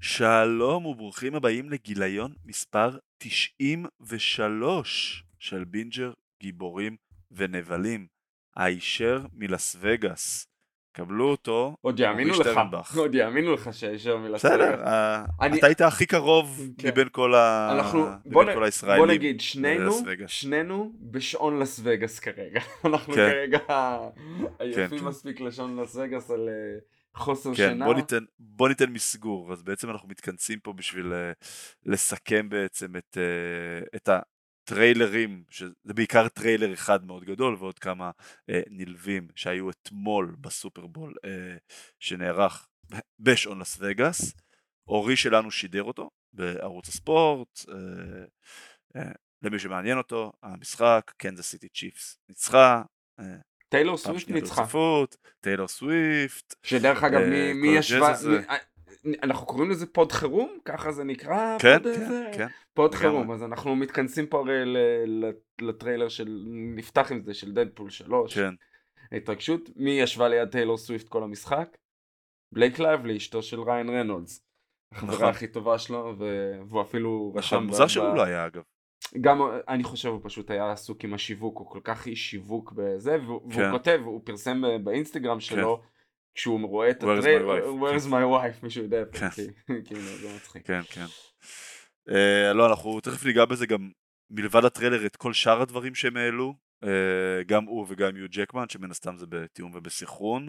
שלום וברוכים הבאים לגיליון מספר 93 של בינג'ר גיבורים ונבלים, הישר מלאס וגאס. קבלו אותו, עוד יאמינו לך. עוד יאמינו לך שהישר מלאס בסדר, וגאס. אה, אני- אתה היית הכי קרוב כן. מבין כל ה- הישראלים. בוא נגיד, שנינו. שנינו בשעון לאס וגאס כרגע. אנחנו כן. כרגע עייפים כן. מספיק לשעון לאס וגאס על אה, חוסר כן, שינה. בוא ניתן, בוא ניתן מסגור, אז בעצם אנחנו מתכנסים פה בשביל אה, לסכם בעצם את, את הטריילרים, שזה בעיקר טריילר אחד מאוד גדול ועוד כמה אה, נלווים שהיו אתמול בסופרבול אה, שנערך בשעון לאס וגאס. אורי שלנו שידר אותו בערוץ הספורט, אה, אה, למי שמעניין אותו, המשחק, קנזס סיטי צ'יפס ניצחה, אה, טיילור סוויפט ניצחה. ברציפות, טיילור סוויפט, שדרך אגב, אה, מי- כל מי ישבה... מי- אה, אנחנו קוראים לזה pod חירום? ככה זה נקרא? כן, pod כן, איזה- כן. pod לגמרי. חירום, אז אנחנו מתכנסים פה הרי לטריילר של, נפתח עם זה, של דדפול 3. כן, ההתרגשות. מי ישבה ליד טיילור סוויפט כל המשחק? בלייק לייבלי, אשתו של ריין רנולדס. נכון. החברה הכי טובה שלו, ו- והוא אפילו רשם... מוזר ב- שהוא לא היה אגב. גם, אני חושב, הוא פשוט היה עסוק עם השיווק, הוא כל כך איש שיווק בזה, והוא, כן. והוא כותב, הוא פרסם באינסטגרם שלו, כשהוא רואה את Where's my הטריילר, wife? Where's my wife, מישהו יודע, כן. כאילו, זה מצחיק. כן, כן. אה, לא, אנחנו תכף ניגע בזה גם מלבד הטריילר את כל שאר הדברים שהם העלו, אה, גם הוא וגם יו ג'קמן, שמן הסתם זה בתיאום ובסנכרון,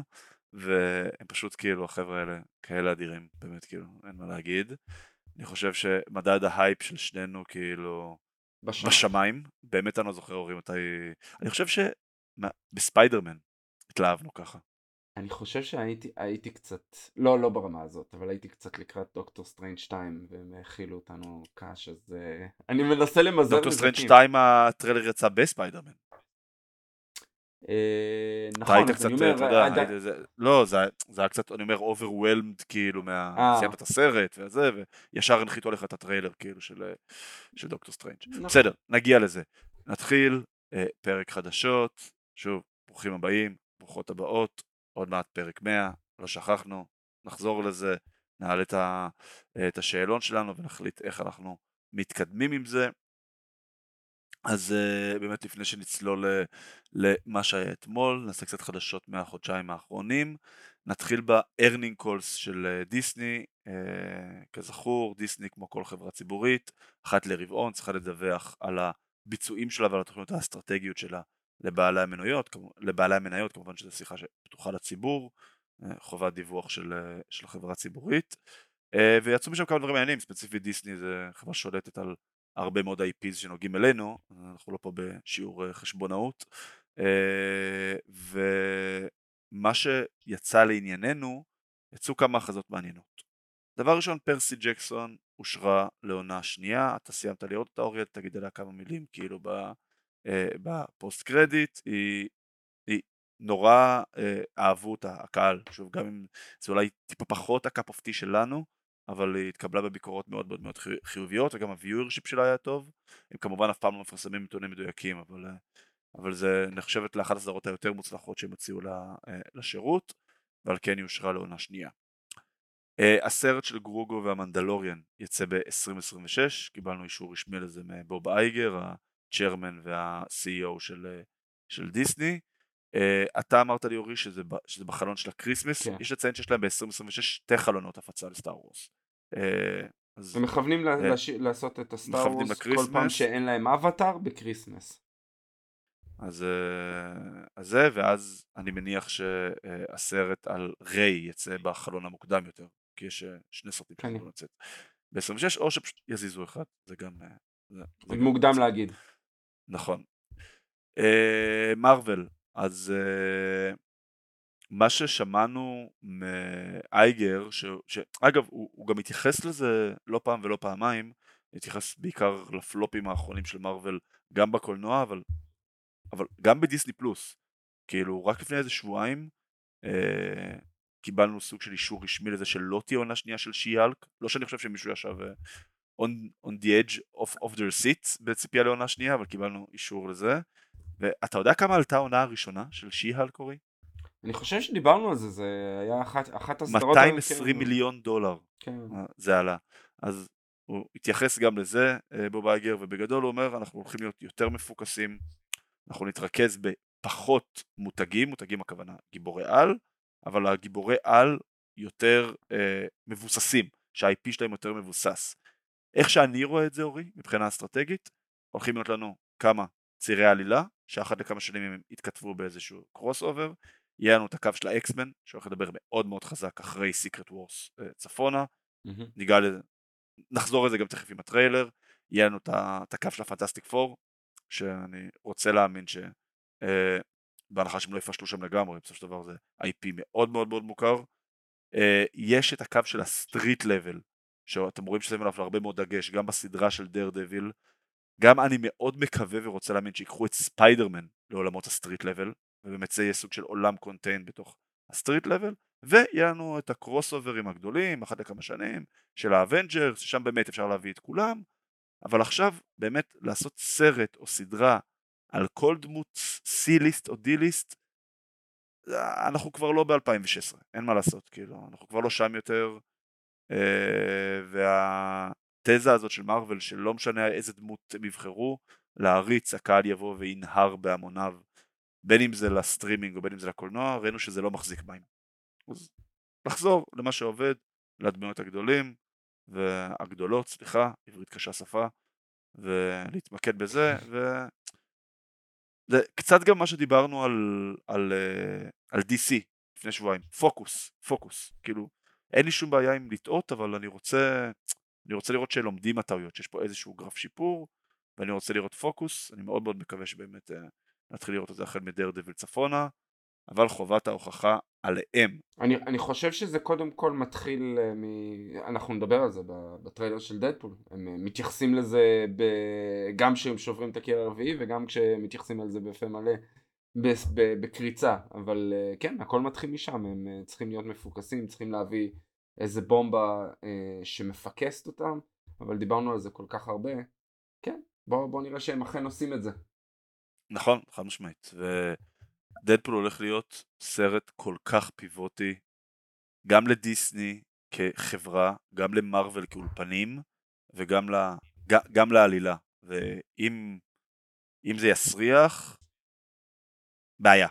והם פשוט כאילו, החבר'ה האלה כאלה אדירים, באמת כאילו, אין מה להגיד. אני חושב שמדד ההייפ של שנינו כאילו בשם. בשמיים, באמת אני לא זוכר הורים מתי... אני חושב שבספיידרמן התלהבנו ככה. אני חושב שהייתי הייתי קצת, לא, לא ברמה הזאת, אבל הייתי קצת לקראת דוקטור סטריינג' 2, והם האכילו אותנו קש, אז אה, אני מנסה למזער דוקטור סטרנג' נזקים. 2 הטריילר יצא בספיידרמן. אה, אתה נכון, אז אני אתה אומר, עד- היית- לא, זה היה- קצת, אני אומר, overwhelmed כאילו, מה... אה. סיימת את הסרט וזה, וישר הנחיתו לך את הטריילר כאילו של דוקטור סטרנג'. נכון. בסדר, נגיע לזה. נתחיל, פרק חדשות, שוב, ברוכים הבאים, ברוכות הבאות, עוד מעט פרק 100, לא שכחנו, נחזור לזה, נעלה את ה- אה, את השאלון שלנו ונחליט איך אנחנו מתקדמים עם זה. אז uh, באמת לפני שנצלול ל- למה שהיה אתמול, נעשה קצת חדשות מהחודשיים האחרונים. נתחיל ב-earning calls של אה, דיסני, כזכור, דיסני כמו כל חברה ציבורית, אחת לרבעון צריכה לדווח על הביצועים שלה ועל התוכניות האסטרטגיות שלה לבעלי המניות, לבעלי המניות, כמובן שזו שיחה שפתוחה לציבור, אה, חובת דיווח של, אה, של חברה ציבורית, אה, ויצאו משם כמה דברים מעניינים, ספציפית דיסני זה חברה שולטת על הרבה מאוד IPs שנוגעים אלינו, אנחנו לא פה בשיעור חשבונאות, ומה שיצא לענייננו, יצאו כמה הכרזות מעניינות. דבר ראשון, פרסי ג'קסון אושרה לעונה שנייה, אתה סיימת לראות אותה אוריאל, תגיד עליה כמה מילים, כאילו ב, ב post credit, היא, היא נורא אה, אהבו אותה, הקהל, שוב, גם אם זה אולי טיפה פחות ה cup of tea שלנו, אבל היא התקבלה בביקורות מאוד מאוד מאוד חי- חיוביות וגם הוויורשיפ שלה היה טוב הם כמובן אף פעם לא מפרסמים נתונים מדויקים אבל, אה, אבל זה נחשבת לאחת הסדרות היותר מוצלחות שהם הציעו אה, לשירות ועל כן היא אושרה לעונה שנייה. אה, הסרט של גרוגו והמנדלוריאן יצא ב-2026 קיבלנו אישור רשמי לזה מבוב אייגר הצ'רמן וה-CEO של, אה, של דיסני Uh, אתה אמרת לי אורי שזה, שזה בחלון של ה Christmas, כן. יש לציין שיש להם ב-2026 שתי חלונות הפצה לסטאר וורס. Uh, אז הם מכוונים אה, להש- לעשות את הסטאר וורס כל. פעם שאין להם אבטאר ב Christmas. אז, אז זה, ואז אני מניח שהסרט על ריי יצא בחלון המוקדם יותר, כי יש שני סרטים. שיכולים לצאת ב-26, או שפשוט יזיזו אחד, זה גם... זה, זה מוקדם יצא. להגיד. נכון. אה, מרוויל, אז אה, מה ששמענו מאייגר, ש, שאגב הוא, הוא גם התייחס לזה לא פעם ולא פעמיים, התייחס בעיקר לפלופים האחרונים של מרוויל גם בקולנוע אבל, אבל גם בדיסני פלוס, כאילו רק לפני איזה שבועיים אה, קיבלנו סוג של אישור רשמי לזה שלא תהיה עונה שנייה של שיאלק, לא שאני חושב שמישהו ישב אה, on, on the edge of, of their seats בציפייה לעונה שנייה, אבל קיבלנו אישור לזה. ואתה יודע כמה עלתה העונה הראשונה של שי-הל קורי? אני חושב שדיברנו על זה, זה היה אחת, אחת הסדרות... 220 מיליון דולר כן. אה, זה עלה. אז הוא התייחס גם לזה, אה, בוב אייגר, ובגדול הוא אומר, אנחנו הולכים להיות יותר מפוקסים, אנחנו נתרכז בפחות מותגים, מותגים הכוונה גיבורי על, אבל הגיבורי על יותר אה, מבוססים, שה-IP שלהם יותר מבוסס. איך שאני רואה את זה אורי, מבחינה אסטרטגית, הולכים להיות לנו כמה צירי עלילה, שאחת לכמה שנים הם יתכתבו באיזשהו crossover, יהיה לנו את הקו של האקסמן, שהולך לדבר מאוד מאוד חזק אחרי Secret Wars אה, צפונה, מהמם. ניגע לזה, נחזור לזה גם תכף עם הטריילר, יהיה לנו את הקו של ה Fantastic Four, שאני רוצה להאמין ש... אה, בהנחה שהם לא יפשלו שם לגמרי, בסופו של דבר זה IP מאוד מאוד מאוד מוכר. אה, יש את הקו של ה street level, שאתם רואים ששמים עליו הרבה מאוד דגש, גם בסדרה של דרדוויל, גם אני מאוד מקווה ורוצה להאמין שיקחו את ספיידרמן לעולמות ה street level, ובאמת זה יהיה סוג של עולם contained בתוך ה street level, ויהיה לנו את הקרוס אוברים הגדולים, אחת לכמה שנים, של האבנג'רס, ששם באמת אפשר להביא את כולם, אבל עכשיו באמת לעשות סרט או סדרה על כל דמות C-ליסט או D-ליסט, אנחנו כבר לא ב-2016, אין מה לעשות, כאילו, אנחנו כבר לא שם יותר, אה, והתזה הזאת של מארוול, שלא משנה איזה דמות הם יבחרו, להריץ, הקהל יבוא וינהר בהמוניו, בין אם זה לסטרימינג או בין אם זה לקולנוע, ראינו שזה לא מחזיק מים. אז לחזור למה שעובד, לדמויות הגדולים, והגדולות, סליחה, עברית קשה שפה, ולהתמקד בזה, ו... זה קצת גם מה שדיברנו על, על, אה, על DC לפני שבועיים, פוקוס, פוקוס, כאילו אין לי שום בעיה עם לטעות אבל אני רוצה, אני רוצה לראות שלומדים מהטעויות, שיש פה איזשהו גרף שיפור ואני רוצה לראות פוקוס, אני מאוד מאוד מקווה שבאמת אה, נתחיל לראות את זה החל מדר דביל צפונה, אבל חובת ההוכחה עליהם. אני, אני חושב שזה קודם כל מתחיל אה, מ... אנחנו נדבר על זה בטריילר של דדפול. הם אה, מתייחסים לזה ב... גם כשהם שוברים את הקיר הרביעי וגם כשהם מתייחסים על זה בפה מלא בקריצה. אבל אה, כן, הכל מתחיל משם. הם אה, צריכים להיות מפוקסים, צריכים להביא איזה בומבה אה, שמפקסת אותם. אבל דיברנו על זה כל כך הרבה. כן, בוא, בוא נראה שהם אכן עושים את זה. נכון, חד משמעית. ודדפול הולך להיות סרט כל כך פיבוטי, גם לדיסני כחברה, גם למרוויל כאולפנים, וגם ל, גם, לעלילה. ואם אם זה יסריח, בעיה.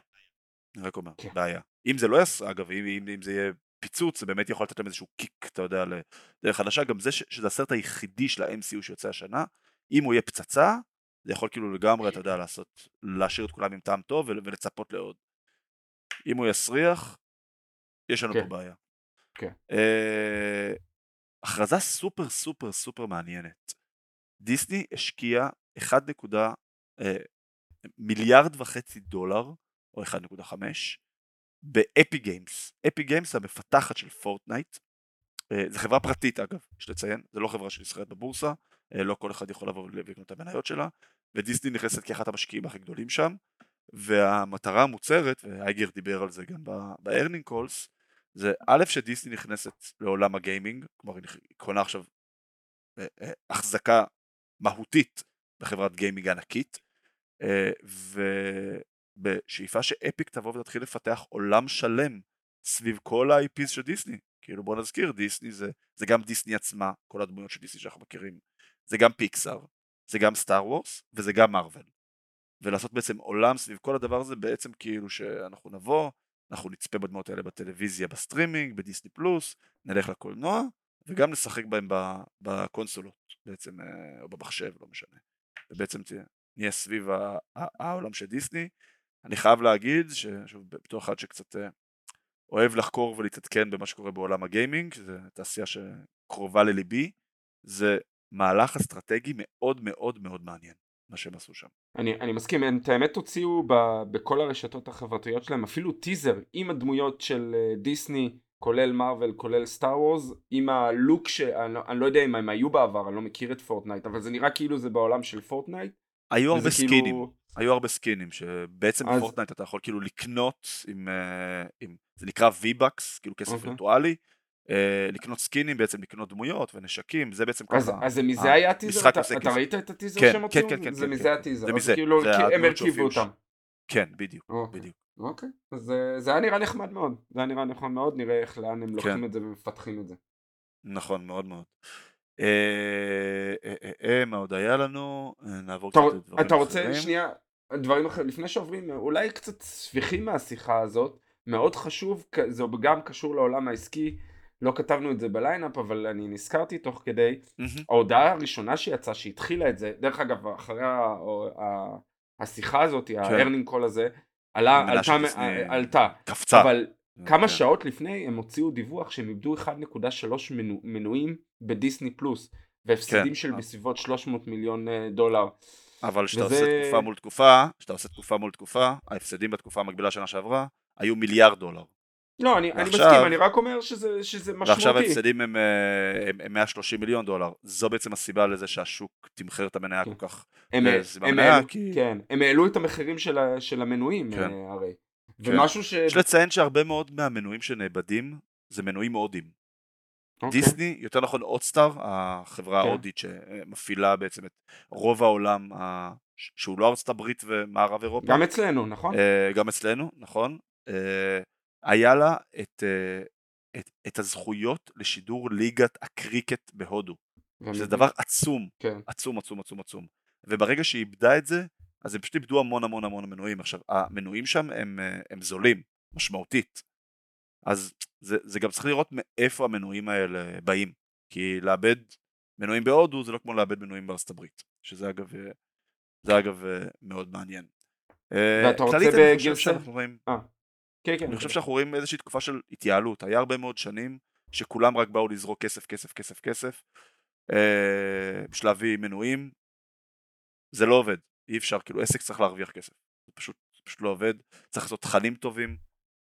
אני רק אומר, כן. בעיה. אם זה לא יסריח, אגב, אם, אם, אם זה יהיה פיצוץ, זה באמת יכול לתת להם איזשהו קיק, אתה יודע, לדרך חדשה. גם זה ש, שזה הסרט היחידי של ה-MCU שיוצא השנה, אם הוא יהיה פצצה, זה יכול כאילו לגמרי, אתה יודע, לעשות, להשאיר את כולם עם טעם טוב ול- ולצפות לעוד. אם הוא יסריח, יש לנו כן. פה בעיה. כן. אה, הכרזה סופר סופר סופר מעניינת. דיסני השקיעה 1. אה, מיליארד וחצי דולר, או 1.5, ב Epic Games. Epic Games המפתחת של פורטנייט. אה, זו חברה פרטית אגב, יש לציין, זו לא חברה שנסחרת בבורסה, אה, לא כל אחד יכול לבוא ולקנות את המניות שלה, ודיסני נכנסת כאחת המשקיעים הכי גדולים שם, והמטרה המוצהרת, ואייגר דיבר על זה גם ב-earning calls, זה א' שדיסני נכנסת לעולם הגיימינג, כלומר היא קונה עכשיו אה, החזקה מהותית בחברת גיימינג ענקית, ובשאיפה שאפיק תבוא ותתחיל לפתח עולם שלם סביב כל ה-IPs של דיסני, כאילו בוא נזכיר, דיסני זה, זה גם דיסני עצמה, כל הדמויות של דיסני שאנחנו מכירים, זה גם פיקסאר, זה גם סטאר וורס וזה גם מארוול. ולעשות בעצם עולם סביב כל הדבר הזה בעצם כאילו שאנחנו נבוא, אנחנו נצפה בדמות האלה בטלוויזיה, בסטרימינג, בדיסני פלוס, נלך לקולנוע וגם נשחק בהם בקונסולות בעצם, אה, או במחשב, לא משנה. ובעצם תה- נהיה סביב העולם של דיסני. אני חייב להגיד, ששוב, בתור אחד שקצת אה, אוהב לחקור ולהתעדכן במה שקורה בעולם הגיימינג, שזו תעשייה שקרובה לליבי, זה מהלך אסטרטגי מאוד מאוד מאוד מעניין, מה שהם עשו שם. אני, אני מסכים, את האמת הוציאו ב, בכל הרשתות החברתיות שלהם אפילו טיזר עם הדמויות של אה, דיסני, כולל מארוול, כולל סטאר וורז, עם הלוק שאני אני לא יודע אם הם היו בעבר, אני לא מכיר את פורטנייט, אבל זה נראה כאילו זה בעולם של פורטנייט. היו הרבה וזה סקינים, כאילו- היו הרבה סקינים, שבעצם אז- בפורטנייט אתה יכול כאילו לקנות עם, אה, עם זה נקרא V-Bucks, כאילו כסף אוקיי. וירטואלי, אה, לקנות סקינים בעצם, לקנות דמויות ונשקים, זה בעצם אז, ככה. אז זה מזה היה הטיזר? אתה, אתה. ראית את הטיזר כן, שהם כן, הוציאו? כן, כן, זה כן, מזה כן. הטיזר. זה אז מזה, כאילו, זה הם הרכיבו אותם. כן, בדיוק, אוקיי. בדיוק. אוקיי, אז זה- היה נראה נחמד מאוד. זה היה נראה נחמד מאוד, נראה איך לאן הם לוקחים כן. את זה ומפתחים את זה. נכון, מאוד מאוד. אה, אה, אה, מה עוד היה לנו? נעבור קצת לדברים אתה רוצה אחרים. שנייה, דברים אחרים, לפני שעוברים, אולי קצת ספיחים מהשיחה הזאת, מאוד חשוב, זה גם קשור לעולם העסקי, לא כתבנו את זה בליינאפ, אבל אני נזכרתי תוך כדי. ההודעה הראשונה שיצאה, שהתחילה את זה, דרך אגב, אחרי השיחה הזאת, ה-earning call הזה, עלה, מנשה עלתה, עלתה, קפצה. אבל כמה כן. שעות לפני הם הוציאו דיווח שהם איבדו 1.3 מנו, מנויים בדיסני פלוס והפסדים כן. של בסביבות 300 מיליון אה, דולר. אבל כשאתה וזה- עושה תקופה מול תקופה, כשאתה עושה תקופה מול תקופה, ההפסדים בתקופה המקבילה שנה שעברה היו מיליארד דולר. לא, אני, אני ועכשיו- מסכים, אני רק אומר שזה, שזה ועכשיו משמעותי. ההפסדים הם, אה, הם, הם 130 מיליון דולר. זו בעצם הסיבה לזה שהשוק תמחר את המניה כן. כל כך. הם, אה, הם, הם, כי- כן, הם העלו את המחירים של, של המנויים כן. הרי. כן. ומשהו ש... יש לציין שהרבה מאוד מהמנויים שנאבדים זה מנויים הודים. אוקיי. דיסני, יותר נכון אודסטאר, החברה כן. ההודית שמפעילה בעצם את רוב העולם, ה- שהוא לא ארצות הברית ומערב אירופה. גם אצלנו, נכון? אה, גם אצלנו, נכון. אה, היה לה את, אה, את, את הזכויות לשידור ליגת הקריקט בהודו. שזה דבר עצום, כן. עצום, עצום, עצום, עצום. וברגע שהיא איבדה את זה, אז הם פשוט איבדו המון המון המון מנויים. עכשיו, המנויים שם הם, אה, הם זולים, משמעותית. אז זה, זה גם צריך לראות מאיפה המנויים האלה באים. כי לאבד מנויים בהודו זה לא כמו לאבד מנויים בארצות הברית. שזה אגב, אה, זה אגב אה, מאוד מעניין. ואתה רוצה בגרסה? רואים, כן, כן. אני חושב שאנחנו רואים איזושהי תקופה של התייעלות. היה הרבה מאוד שנים שכולם רק באו לזרוק כסף, כסף, כסף, כסף. בשביל להביא מנויים. זה לא עובד. אי אפשר, כאילו עסק צריך להרוויח כסף. זה פשוט, פשוט לא עובד. צריך לעשות תכנים טובים.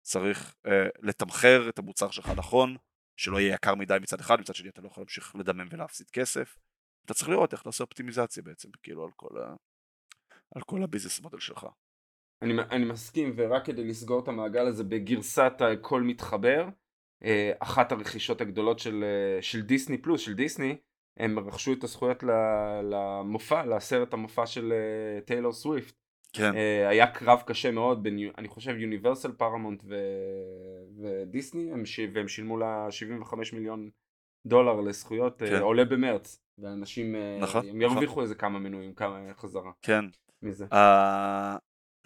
צריך אה, לתמחר את המוצר שלך נכון. שלא יהיה יקר מדי מצד אחד, מצד שני אתה לא יכול להמשיך לדמם ולהפסיד כסף. אתה צריך לראות איך אתה עושה אופטימיזציה בעצם, כאילו על כל, ה... על כל ה business model שלך. אני, אני מסכים, ורק כדי לסגור את המעגל הזה בגרסת הכל מתחבר, אה, אחת הרכישות הגדולות של, אה, של דיסני פלוס, של דיסני, הם רכשו את הזכויות למופע, לסרט המופע של אה, טיילור סוויפט. כן, אה, היה קרב קשה מאוד בין, אני חושב, יוניברסל פרמונט ו- ודיסני, הם ש... והם שילמו לה 75 מיליון דולר לזכויות, אה, כן. עולה במרץ, ואנשים, נכון, הם נכון. ירוויחו איזה כמה מנויים, כמה חזרה כן. מזה.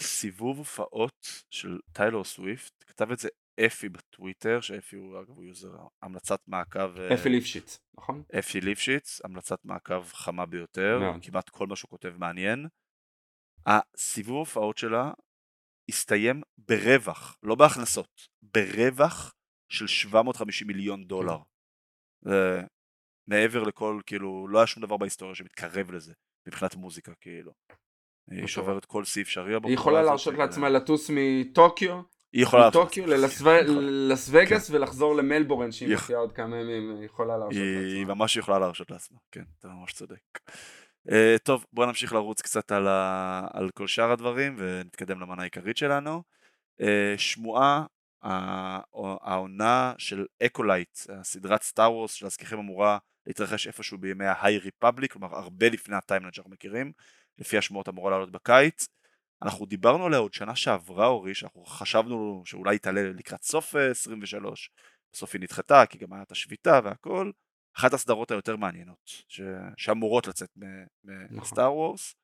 הסיבוב הופעות של טיילור סוויפט, כתב את זה אפי בטוויטר, שאפי הוא אגב יוזר המלצת מעקב, אה, אפי ליפשיץ, נכון? אפי ליפשיץ, המלצת מעקב חמה ביותר, מאוד. כמעט כל מה שהוא כותב מעניין. הסיבוב הופעות שלה הסתיים ברווח, לא בהכנסות, ברווח של 750 מיליון דולר. זה מעבר לכל, כאילו, לא היה שום דבר בהיסטוריה שמתקרב לזה, מבחינת מוזיקה, כאילו. היא. שוברת כל סעיף אפשרי. היא יכולה להרשות לעצמה לטוס מטוקיו, היא יכולה מטוקיו. ללס היא וגאס ולחזור למלבורן שהיא היא- מופיעה עוד כמה ימים, היא יכולה להרשות היא לעצמה. ממש יכולה להרשות לעצמה, כן, אתה ממש צודק. Uh, טוב, בוא נמשיך לרוץ קצת על, כל שאר הדברים ונתקדם למנה העיקרית שלנו. Uh, שמועה, העונה של Acolyte, הסדרת Star Wars שלהזכירכם אמורה להתרחש איפשהו בימי ה High Republic, כלומר הרבה לפני ה timeline שאנחנו מכירים, לפי השמועות אמורה לעלות בקיץ. אנחנו דיברנו עליה עוד שנה שעברה אורי, שאנחנו חשבנו שאולי היא תעלה לקראת סוף אה, 23, בסוף היא נדחתה כי גם הייתה השביתה והכל. אחת הסדרות היותר מעניינות ש... שאמורות לצאת נכון. מ Star Wars.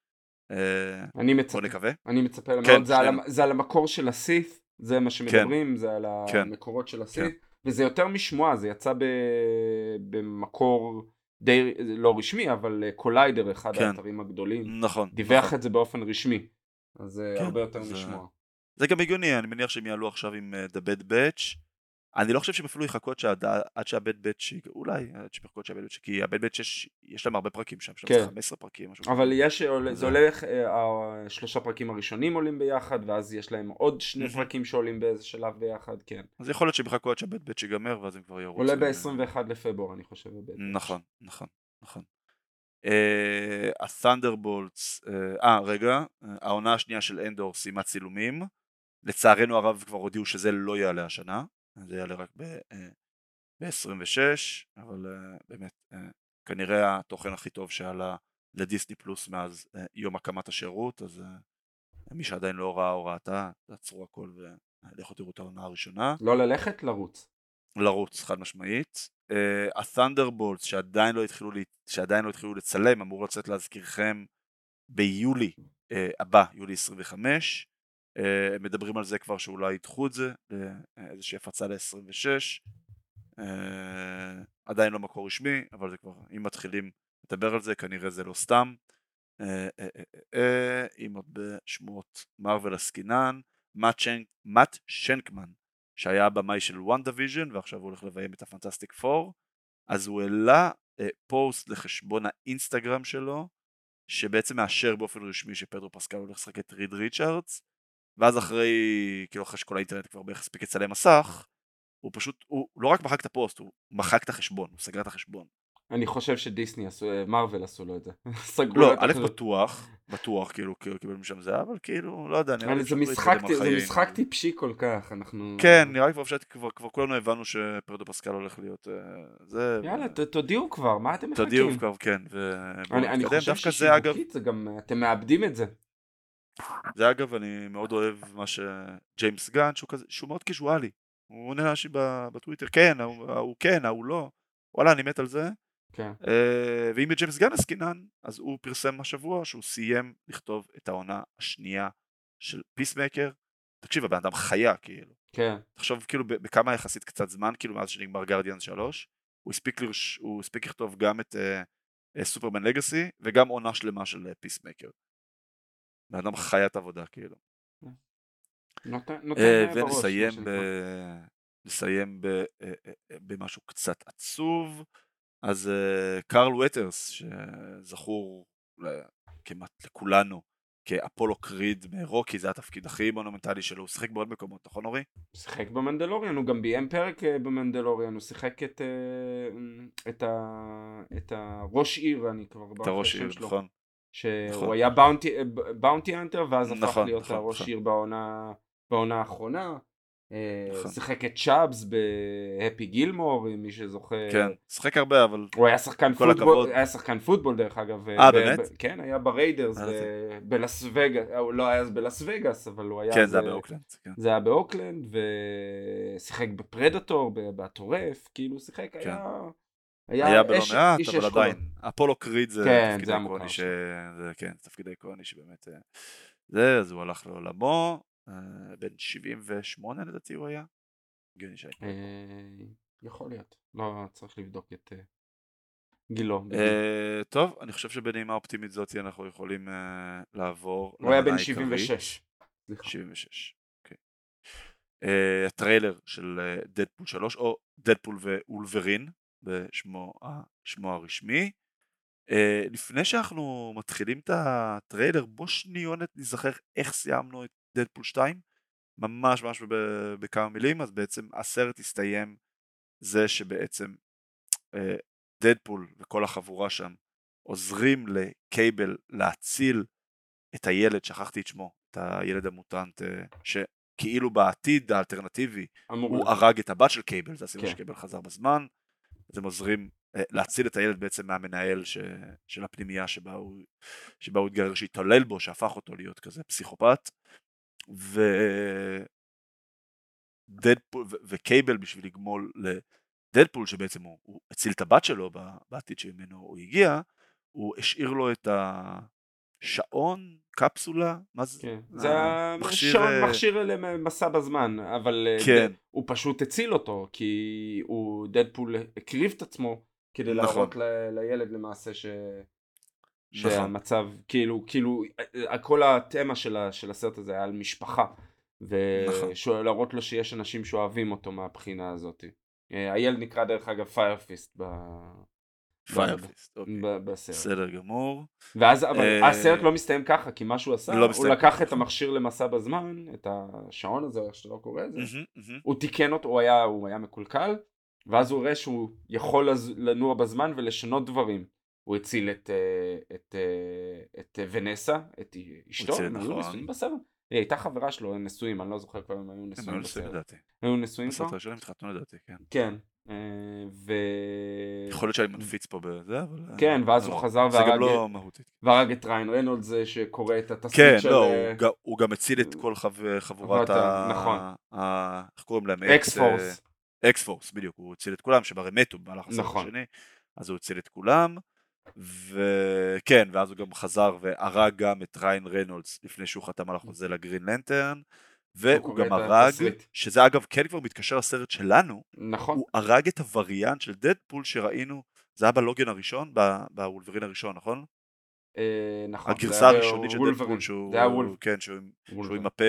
אה, אני בוא מצפה, נקווה. אני מצפה כן, מאוד, זה על שנינו. המ- זה על המקור של הסית, זה מה שמדברים, זה על כן. המקורות של הסית, וזה יותר משמועה, זה יצא ב- במקור די, לא רשמי, אבל קוליידר, אחד כן. האתרים הגדולים, נכון. דיווח נכון. את זה באופן רשמי, אז זה כן, הרבה יותר זה- משמועה. זה גם הגיוני, אני מניח שהם יעלו עכשיו עם אה, The Bad Batch. אני לא חושב שהם אפילו יחכו עד שעד- עד שהבד בטש, אולי, עד שהם יחכו עד שהבד בטש, כי הבד בטש יש, יש להם הרבה פרקים שם, יש להם כן. איזה 15 פרקים, משהו אבל. יש, זה זה- הולך, אה, השלושה פרקים הראשונים עולים ביחד, ואז יש להם עוד שני. פרקים שעולים באיזה שלב ביחד, כן. אז יכול להיות שהם יחכו עד שהבד בטש ייגמר, ואז הם כבר ירוצו. עולה עם- ב-21 לפברואר, אני חושב. הבית. נכון, נכון, נכון. הת'נדרבולטס, אה רגע, אה, העונה השנייה של אנדור סיימה צילומים, לצערנו הרב כבר הודיעו שזה לא יעלה השנה, זה יעלה רק ב-26, אבל באמת כנראה התוכן הכי טוב שעלה לדיסני פלוס מאז יום הקמת השירות, אז מי שעדיין לא ראה או ראתה, תעצרו הכל ולכו תראו את העונה הראשונה. לא ללכת, לרוץ. לרוץ, חד משמעית. הת'נדרבולט uh, שעדיין לא שעדיין לא התחילו לצלם, אמור לצאת להזכירכם ביולי uh, הבא, יולי 25. Uh, מדברים על זה כבר שאולי ידחו את זה לאיזושהי הפצה ל-26. Uh, עדיין לא מקור רשמי, אבל זה כבר, אם מתחילים לדבר על זה, כנראה זה לא סתם. אם עוד בשמועות מארוול עסקינן, מאט שקמן, שהיה הבמאי של WandaVision ועכשיו הוא הולך לביים את ה Fantastic Four, אז הוא העלה uh, פוסט לחשבון האינסטגרם שלו, שבעצם מאשר באופן רשמי שפדרו פסקל הולך לשחק את ריד ריצ'רדס, ואז אחרי, כאילו אחרי שכל האינטרנט כבר בערך הספיק לצלם מסך, הוא פשוט, הוא לא רק מחק את הפוסט, הוא מחק את החשבון, הוא סגר את החשבון. אני חושב שדיסני עשו, מרוויל עשו לו את זה. סגרו לא, א' בטוח, בטוח, כאילו, כאילו קיבל משם זה, אבל כאילו, לא יודע, נראה לי זה משחק, זה משחק טיפשי כל כך, אנחנו... כן, נראה לי כבר שכבר כבר כולנו הבנו שפרדו פסקל הולך להיות זה. יאללה, תודיעו כבר, מה אתם מחכים? תודיעו כבר, כן. אני חושב ששיווקית זה גם, אתם מאבדים את זה. זה אגב, אני מאוד אוהב מה שג'יימס גן, שהוא כזה, שהוא מאוד קיזואלי. הוא עונה לאנשים בטוויטר, כן, הוא כן, ההוא לא. וואלה, אני מת על זה. כן. Uh, ואם ג'יימס גן עסקינן, אז הוא פרסם השבוע שהוא סיים לכתוב את העונה השנייה של פיסמקר. תקשיב, הבן אדם חיה, כאילו. כן. תחשוב כאילו בכמה יחסית קצת זמן, כאילו מאז שנגמר גרדיאנס 3, הוא הספיק, לרש... הוא הספיק לכתוב גם את סופרמן uh, לגאסי וגם עונה שלמה של פיסמקר. Uh, בן אדם חיית עבודה, כאילו. נותן, נותן uh, ונסיים ב... נסיים ב... במשהו קצת עצוב. אז uh, קרל ווטרס, שזכור כמעט לכולנו כאפולו קריד מרוקי, זה התפקיד הכי מונומנטלי שלו, הוא שיחק בעוד מקומות, נכון אורי? הוא שיחק במנדלוריאן, הוא גם ביים פרק אה, במנדלוריאן, הוא שיחק את, uh, את, ה, את הראש עיר, אני כבר... את הראש עיר, נכון. שהוא נכון. היה bounty, bounty hunter, ואז נכון, הפך להיות נכון, הראש נכון. עיר בעונה, בעונה האחרונה. אה, נכון. שיחק את צ'אבס ב Happy Gilmore, מי שזוכר. כן, שיחק הרבה אבל... הוא היה שחקן פוטבול, היה שחקן פוטבול דרך אגב. אה באמת? כן, היה בריידרס בלס וגאס, הוא לא היה אז בלס וגאס, אבל הוא היה... כן, זה היה באוקלנד. כן. זה היה באוקלנד, ושיחק בפרדטור, בטורף, כאילו שיחק, כן. היה... היה, היה בלא מעט, אבל עדיין, אפולו קריד זה כן, תפקיד איקוני. זה, כן, תפקיד איקוני שבאמת, אה, זה, אז הוא הלך לעולמו, אה, בן 78 לדעתי הוא היה. הגיוני שהיה. אה, יכול להיות, לא צריך לבדוק את אה, גילו. טוב, אני חושב שבנימה אופטימית זאת אנחנו יכולים לעבור. הוא היה בן 76. 76, אוקיי. הטריילר של דדפול 3 או דדפול ואולברין בשמו הרשמי. לפני שאנחנו מתחילים את הטריילר בוא שניונת נזכר איך סיימנו את דדפול 2 ממש ממש בכמה מילים אז בעצם הסרט הסתיים זה שבעצם דדפול אה, וכל החבורה שם עוזרים לקייבל להציל את הילד, שכחתי את שמו, את הילד המוטנט אה, שכאילו בעתיד האלטרנטיבי הוא הרג את הבת של קייבל, זה הסיבה כן. שקייבל חזר בזמן, אז הם עוזרים אה, להציל את הילד בעצם מהמנהל ש... של הפנימייה שבה הוא, שבה הוא התגרר שהתעולל בו, שהפך אותו להיות כזה פסיכופת ו... דדפול וקייבל בשביל לגמול לדדפול שבעצם הוא, הוא הציל את הבת שלו בעתיד שממנו הוא הגיע הוא השאיר לו את השעון קפסולה מה זה? כן. זה המכשיר שעון, אה, מכשיר למסע בזמן אבל אה, כן. הוא פשוט הציל אותו כי הוא דדפול הקריב את עצמו כדי נכון. להראות ל, לילד למעשה ש... נכון. שהמצב כאילו כאילו כל התמה של, של הסרט הזה היה על משפחה ולהראות נכון. לו שיש אנשים שאוהבים אותו מהבחינה הזאת. אה, הילד נקרא דרך אגב פיירפיסט ב... פיירפיסט, אוקיי. בסרט. בסדר גמור. ואז אבל אה, הסרט לא מסתיים ככה כי מה שהוא עשה לא הוא לקח את המכשיר למסע בזמן את השעון הזה איך שאתה לא קורא לזה הוא תיקן אותו הוא היה, מקולקל ואז הוא ראה שהוא יכול לנוע בזמן ולשנות דברים הוא הציל את, אה, את, אה, את, את ונסה, את אשתו, הם היו נכון. נשואים בסרט? היא הייתה חברה שלו, הם נשואים, אני לא זוכר כבר אם היו נשואים בסרט. לדעתי. היו נשואים כבר? בסרט הראשון הם התחתנו לדעתי, כן. כן, אה, ו... יכול להיות שאני מנפיץ פה בזה, אבל... אה, כן, ואז לא, הוא חזר זה גם והרג, לא מהותי. והרג את ריין רנולדס אה, שקורא את התסריט כן, של... לא, אה, הוא גם- הציל את כל חב- חבורת ה-. נכון. איך קוראים להם? X-Force. X-Force, בדיוק, הוא הציל את כולם, שהם הרי מתו במהלך הסרט נכון. השני, אז הוא הציל את כולם, וכן, ואז הוא גם חזר והרג גם את ריין רנולדס לפני שהוא חתם על החוזה ל Green Lantern, והוא גם הרג. שזה אגב כן כבר מתקשר לסרט שלנו, נכון, הוא הרג את הווריאנט של דדפול שראינו, זה היה בלוגן הראשון, בוולברין הראשון, נכון? אה, נכון. הגרסה הראשונית של. דדפול, שהוא, כן, שהוא. עם הפה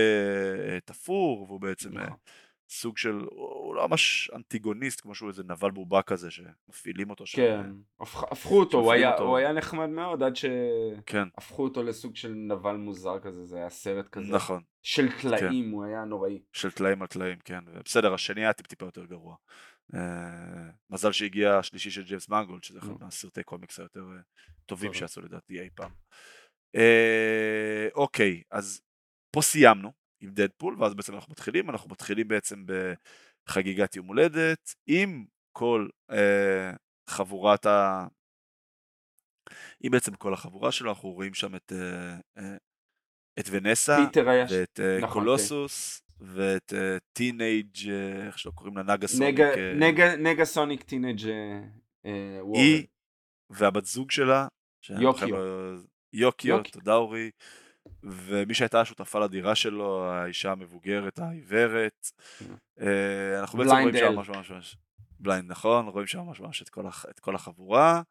אה, תפור, והוא בעצם אה, נכון. סוג של, הוא לא ממש אנטיגוניסט, כמו שהוא איזה נבל בובה כזה, שמפעילים אותו שם. כן, הפכ- הפכו אותו, הוא היה- אותו. הוא היה נחמד מאוד עד כן, שהפכו אותו לסוג של נבל מוזר כזה, זה היה סרט כזה. נכון, של טלאים, הוא היה נוראי. של טלאים על טלאים, כן. בסדר, השני היה טיפ-טיפה יותר גרוע. אה, מזל שהגיע השלישי של ג'יימס מנגולד, שזה אחד נו. מהסרטי קומיקס היותר אה, טובים טוב. שעשו לדעתי אי פעם. אה, אוקיי, אז פה סיימנו עם דדפול, ואז בעצם אנחנו מתחילים, אנחנו מתחילים בעצם בחגיגת יום הולדת, עם כל אה, חבורת ה... עם בעצם כל החבורה שלו, אנחנו רואים שם את, אה, אה, את ונסה, ואת אה, נכון, קולוסוס, ואת אה, Teenage, אה, איך שלא קוראים לה, Negasonic, Nega- אה, Nega- Negasonic Teenage אה, היא והבת זוג שלה, יוקיו. לא- יוקיו, יוקיו. תודה אורי, ומי שהייתה השותפה לדירה שלו, האישה המבוגרת, העיוורת, אה, אנחנו בעצם רואים שם אל. ממש ממש Blind נכון, רואים שם ממש ממש את כל הח- את כל החבורה,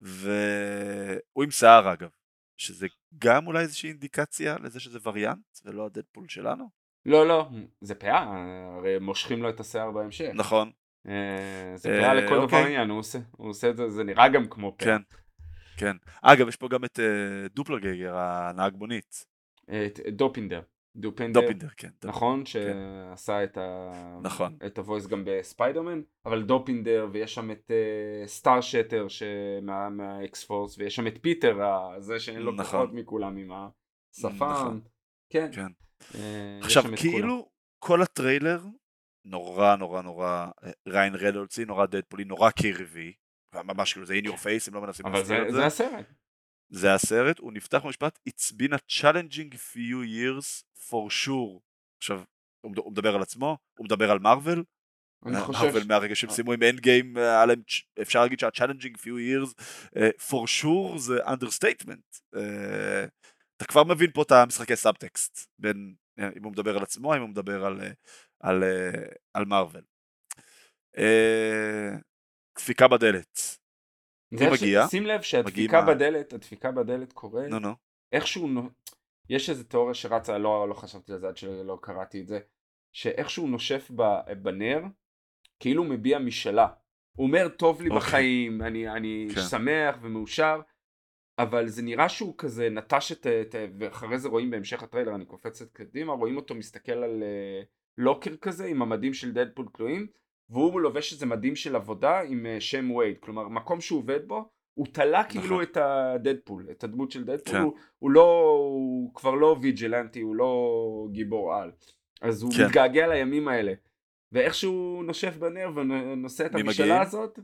והוא עם שיער אגב, שזה גם אולי איזושהי אינדיקציה לזה שזה וריאנט, ולא הדדפול שלנו, לא, לא, זה פאה, הרי מושכים לו את השיער בהמשך. נכון, אה, זה אה, פאה לכל דבר אוקיי. עניין, הוא עושה, הוא עושה את זה, זה נראה גם כמו פאה. כן, כן. אגב, יש פה גם את אה, דופלגייגר, הנהג מונית, אה, את- דופינדר. דופינדר, דופינדר, כן. דופינדר. נכון? שעשה את ה... נכון. את ה voice גם בספיידרמן, אבל דופינדר, ויש שם את אה, Star Shatter מה- מה X-Force, ויש שם את פיטר, זה שאין לו נכון. כוחות מכולם עם השפם. נכון. כן. כן. יש עכשיו. כאילו כל הטריילר נורא נורא נורא ריין רנולדסי נורא דדפולי נורא קירבי ממש כאילו זה in your face הם לא מנסים אבל להסתיר זה את זה. זה הסרט. זה הסרט הוא נפתח במשפט It's been a challenging few years for sure. עכשיו הוא מד- הוא מדבר על עצמו הוא מדבר על מארוול אני חושב... מארוול ש- מהרגע שהם סיימו עם Endgame אפשר להגיד שה-challenging few years אה, for sure זה understatement. אה, אתה כבר מבין פה את המשחקי סאבטקסט בין אה, אם הוא מדבר על עצמו אם הוא מדבר על, אה, על, אה, על מארוול. דפיקה בדלת, ש- מגיע? שים לב שהדפיקה בדלת, הדפיקה בדלת קורית, נו נו, איכשהו, יש איזו תיאוריה שרצה, לא, לא חשבתי על זה עד שלא קראתי את זה, שאיכשהו נושף בנר, כאילו מביע משאלה. הוא אומר, טוב לי אוקיי. בחיים, אני, אני כן. שמח ומאושר, אבל זה נראה שהוא כזה נטש את, את, ואחרי זה רואים בהמשך הטריילר, אני קופצת קדימה, רואים אותו מסתכל על אה, לוקר כזה עם המדים של דדפול תלויים, והוא לובש איזה מדים של עבודה עם אה, שם וייד, כלומר מקום שהוא עובד בו, הוא תלה כאילו נכון. את הדדפול, את הדמות של דדפול, כן. הוא, הוא לא, הוא כבר לא ויג'לנטי, הוא לא גיבור על, אז הוא כן. מתגעגע לימים האלה, ואיכשהו נושף בנר ונושא את המשאלה? הזאת,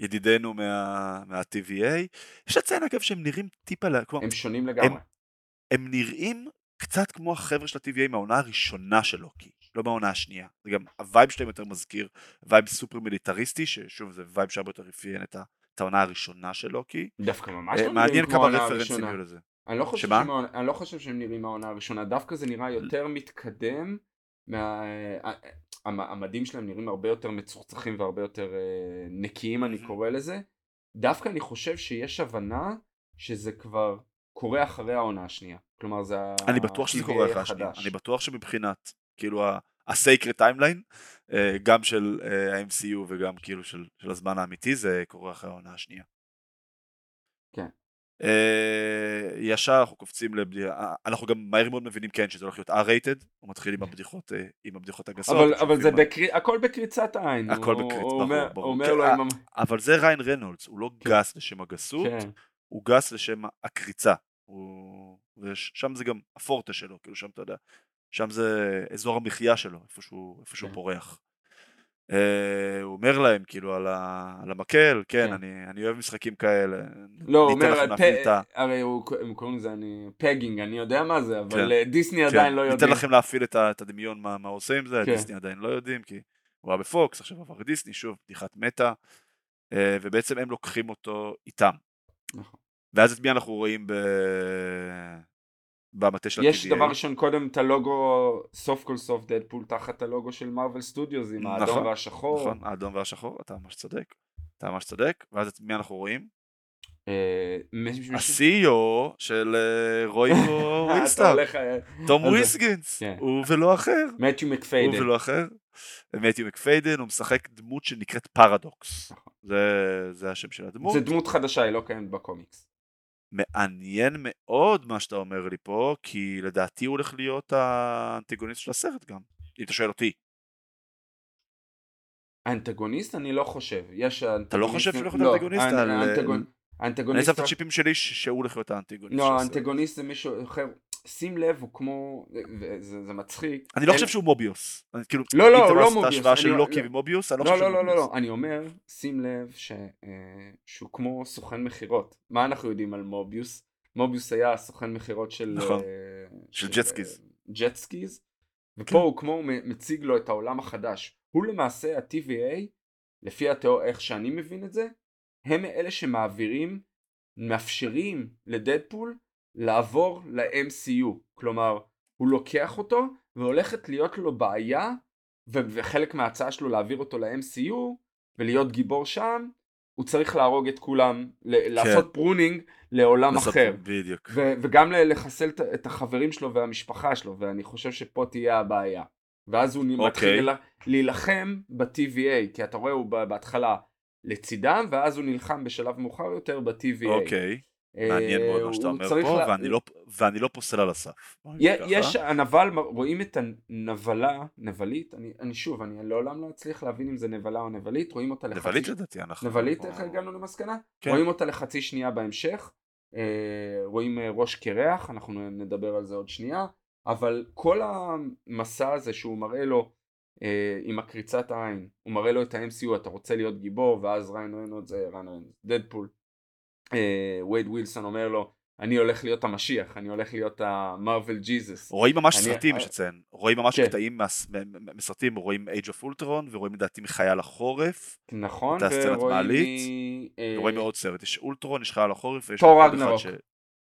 ידידנו מה, מה-TVA, יש לציין אגב שהם נראים טיפה, כלומר, הם שונים לגמרי. הם נראים קצת כמו החבר'ה של ה-TVA מהעונה הראשונה של לוקי, לא מהעונה השנייה. זה גם הווייב שלהם יותר מזכיר וייב סופר מיליטריסטי, ששוב זה וייב שהרבה יותר אפיין את ה- העונה הראשונה של לוקי. דווקא ממש אה, לא מעניין נראים כמו כמה העונה רפרנסים הראשונה. יהיו לזה. אני לא, חושב שמה? אני לא חושב שהם נראים מהעונה הראשונה, דווקא זה נראה יותר מתקדם, מה... המ- המדים שלהם נראים הרבה יותר מצוחצחים והרבה יותר אה, נקיים אני. קורא לזה. דווקא אני חושב שיש הבנה שזה כבר קורה אחרי העונה השנייה. כלומר זה אני בטוח שזה קורה אחרי השנייה. אני בטוח שמבחינת, כאילו ה-sacred timeline, אה, גם של אה, ה-MCU וגם כאילו של של הזמן האמיתי, זה קורה אחרי העונה השנייה. כן. אה, ישר אנחנו קופצים לבדיחה, אנחנו גם מהר מאוד מבינים כן שזה הולך להיות R-rated, הוא מתחיל עם הבדיחות, אה, עם הבדיחות הגסות. אבל, אבל זה שולפים- בקרי... הכל בקריצת עין. הכל הוא- בקריצ- הוא ברור, אומר- ברור. אומר כן, לו עם... אבל זה ריין רנולדס, הוא לא כן. גס לשם הגסות, כן. הוא גס לשם הקריצה. הוא... ושם זה גם הפורטה שלו, כאילו שם אתה יודע, שם זה אזור המחיה שלו, איפה שהוא, איפה שהוא כן. פורח. אה, הוא אומר להם כאילו על, ה, על המקל, כן, כן. אני, אני אוהב משחקים כאלה, לא, הוא ניתן אומר, פ- ה... הרי הוא- הם קוראים לזה אני- pegging, אני יודע מה זה, אבל כן. אה, דיסני כן, עדיין לא ניתן יודעים. לכם להפעיל את, ה, את הדמיון מה, מה עושה עם זה, כן. דיסני עדיין לא יודעים, כי הוא היה בפוקס, עכשיו עבר לדיסני, שוב, בדיחת מטא, אה, ובעצם הם לוקחים אותו איתם. נכון. ואז את מי אנחנו רואים ב... במטה של יש ה-TVA? דבר ראשון קודם את הלוגו, סוף כל סוף דדפול תחת הלוגו של Marvel Studios עם האדום נכון, והשחור. נכון, האדום והשחור, אתה ממש צודק. אתה ממש צודק, ואז את מי אנחנו רואים? אה, ה-CEO של אה, Royco אתה Waystar, אה, תום וויסגינס, כן. הוא ולא אחר, מתיו הוא מקפיידן. ולא אחר. מתיו מקפיידן, הוא משחק דמות שנקראת פרדוקס. נכון. זה השם של הדמות. זה דמות חדשה, היא לא קיימת בקומיקס. מעניין מאוד מה שאתה אומר לי פה, כי לדעתי הוא הולך להיות האנטגוניסט של הסרט גם, אם אתה שואל אותי. האנטגוניסט אני לא חושב. יש אתה לא חושב שהוא הולך להיות לא, האנטגוניסט? האנ- על- האנטגון- אני. שם את הצ'יפים שלי שהוא הולך להיות האנטגוניסט של לא, הסרט. האנטגוניסט זה מישהו אחר. שים לב, הוא כמו... זה זה מצחיק. אני לא חושב שהוא מוביוס. כאילו, לא, לא, הוא לא מוביוס, ההשוואה של אני- לוקי לא. ומוביוס, אני לא לא, חושב לא, שהוא לא, לא, מוביוס. לא, אני אומר, שים לב ש- אה, שהוא כמו סוכן מכירות. מה אנחנו יודעים על מוביוס? מוביוס היה סוכן מכירות של... נכון. אה, של jet skis. אה, jet skis. ופה כן. הוא כמו הוא מ- מציג לו את העולם החדש. הוא למעשה ה-TVA, לפי התיאור, איך שאני מבין את זה, הם אלה שמעבירים, מאפשרים לדדפול לעבור ל-MCU. כלומר, הוא לוקח אותו והולכת להיות לו בעיה, ו- וחלק מההצעה שלו להעביר אותו ל-MCU ולהיות גיבור שם, הוא צריך להרוג את כולם, ל- לעשות pruning לעולם לעשות- אחר. בדיוק. ו- וגם לחסל את- את החברים שלו והמשפחה שלו, ואני חושב שפה תהיה הבעיה. ואז הוא אוקיי. מתחיל לה- להילחם ב-TVA, כי אתה רואה הוא בהתחלה לצידם, ואז הוא נלחם בשלב מאוחר יותר ב-TVA. אוקיי, אה, מעניין מאוד מה שאתה אומר פה, לה- ואני לא- ואני לא פוסל על הסף. יש הנבל, רואים את הנבלה, נבלית, אני, אני שוב, אני לעולם לא אצליח להבין אם זה נבלה או נבלית, רואים אותה לחצי... נבלית לדעתי אנחנו... נבלית, איך הגענו למסקנה? כן. רואים אותה לחצי שנייה בהמשך, אה, רואים אה, ראש קרח, אנחנו נדבר על זה עוד שנייה, אבל כל המסע הזה שהוא מראה לו אה, עם הקריצת העין, הוא מראה לו את ה-MCU, אתה רוצה להיות גיבור, ואז ריאן ריינולדס זה ריאן ריינולדס, דדפול, אה, וייד ווילסון אומר לו, אני הולך להיות המשיח, אני הולך להיות ה Marvel Jesus. רואים ממש אני- סרטים, יש לציין. רואים ממש כן. קטעים מהס- מ- מ- מסרטים, רואים Age of Ultron, ורואים לדעתי מחייל החורף, נכון, את הסצנת ורואים מעלית, מ- אה, ורואים עוד סרט. יש אולטרון, יש חייל החורף, ויש תור ראגנרוק. ש-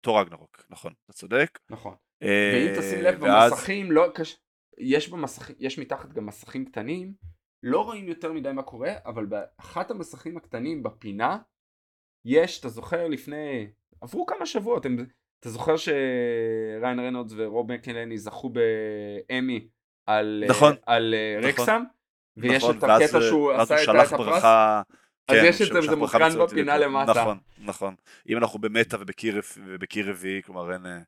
תור רגנרוק, נכון, אתה צודק. נכון. אה, ואם תשים לב ואז- במסכים, לא קש... יש במסכים, יש מתחת גם מסכים קטנים, לא רואים יותר מדי מה קורה, אבל באחת המסכים הקטנים בפינה, יש, אתה זוכר לפני, עברו כמה שבועות, הם... אתה זוכר שריין רנודס ורוב מקלני זכו באמי על, נכון. על אה, נכון. רקסם, ויש נכון, את הקטע שהוא ואז עשה את הפרס, ברכה... אז כן, יש את זה, זה מותקן בפינה. למטה. נכון, נכון. אם אנחנו במטא ובקיר רביעי, כלומר אין... אה,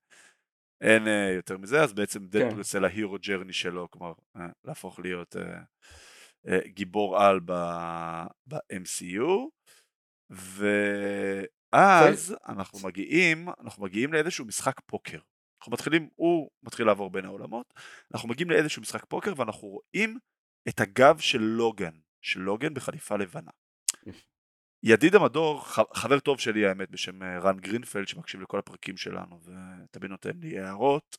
אין אה, יותר מזה, אז בעצם כן. דדפול יוצא להירו ג'רני שלו, כלומר אה, להפוך להיות אה, אה, גיבור על ב-MCU, ואז אנחנו מגיעים, אנחנו מגיעים לאיזשהו משחק פוקר. אנחנו מתחילים, הוא מתחיל לעבור בין העולמות, אנחנו מגיעים לאיזשהו משחק פוקר ואנחנו רואים את הגב של לוגן, של לוגן בחליפה לבנה. ידיד המדור, חבר טוב שלי האמת בשם אה, רן גרינפלד שמקשיב לכל הפרקים שלנו ותמיד נותן לי הערות,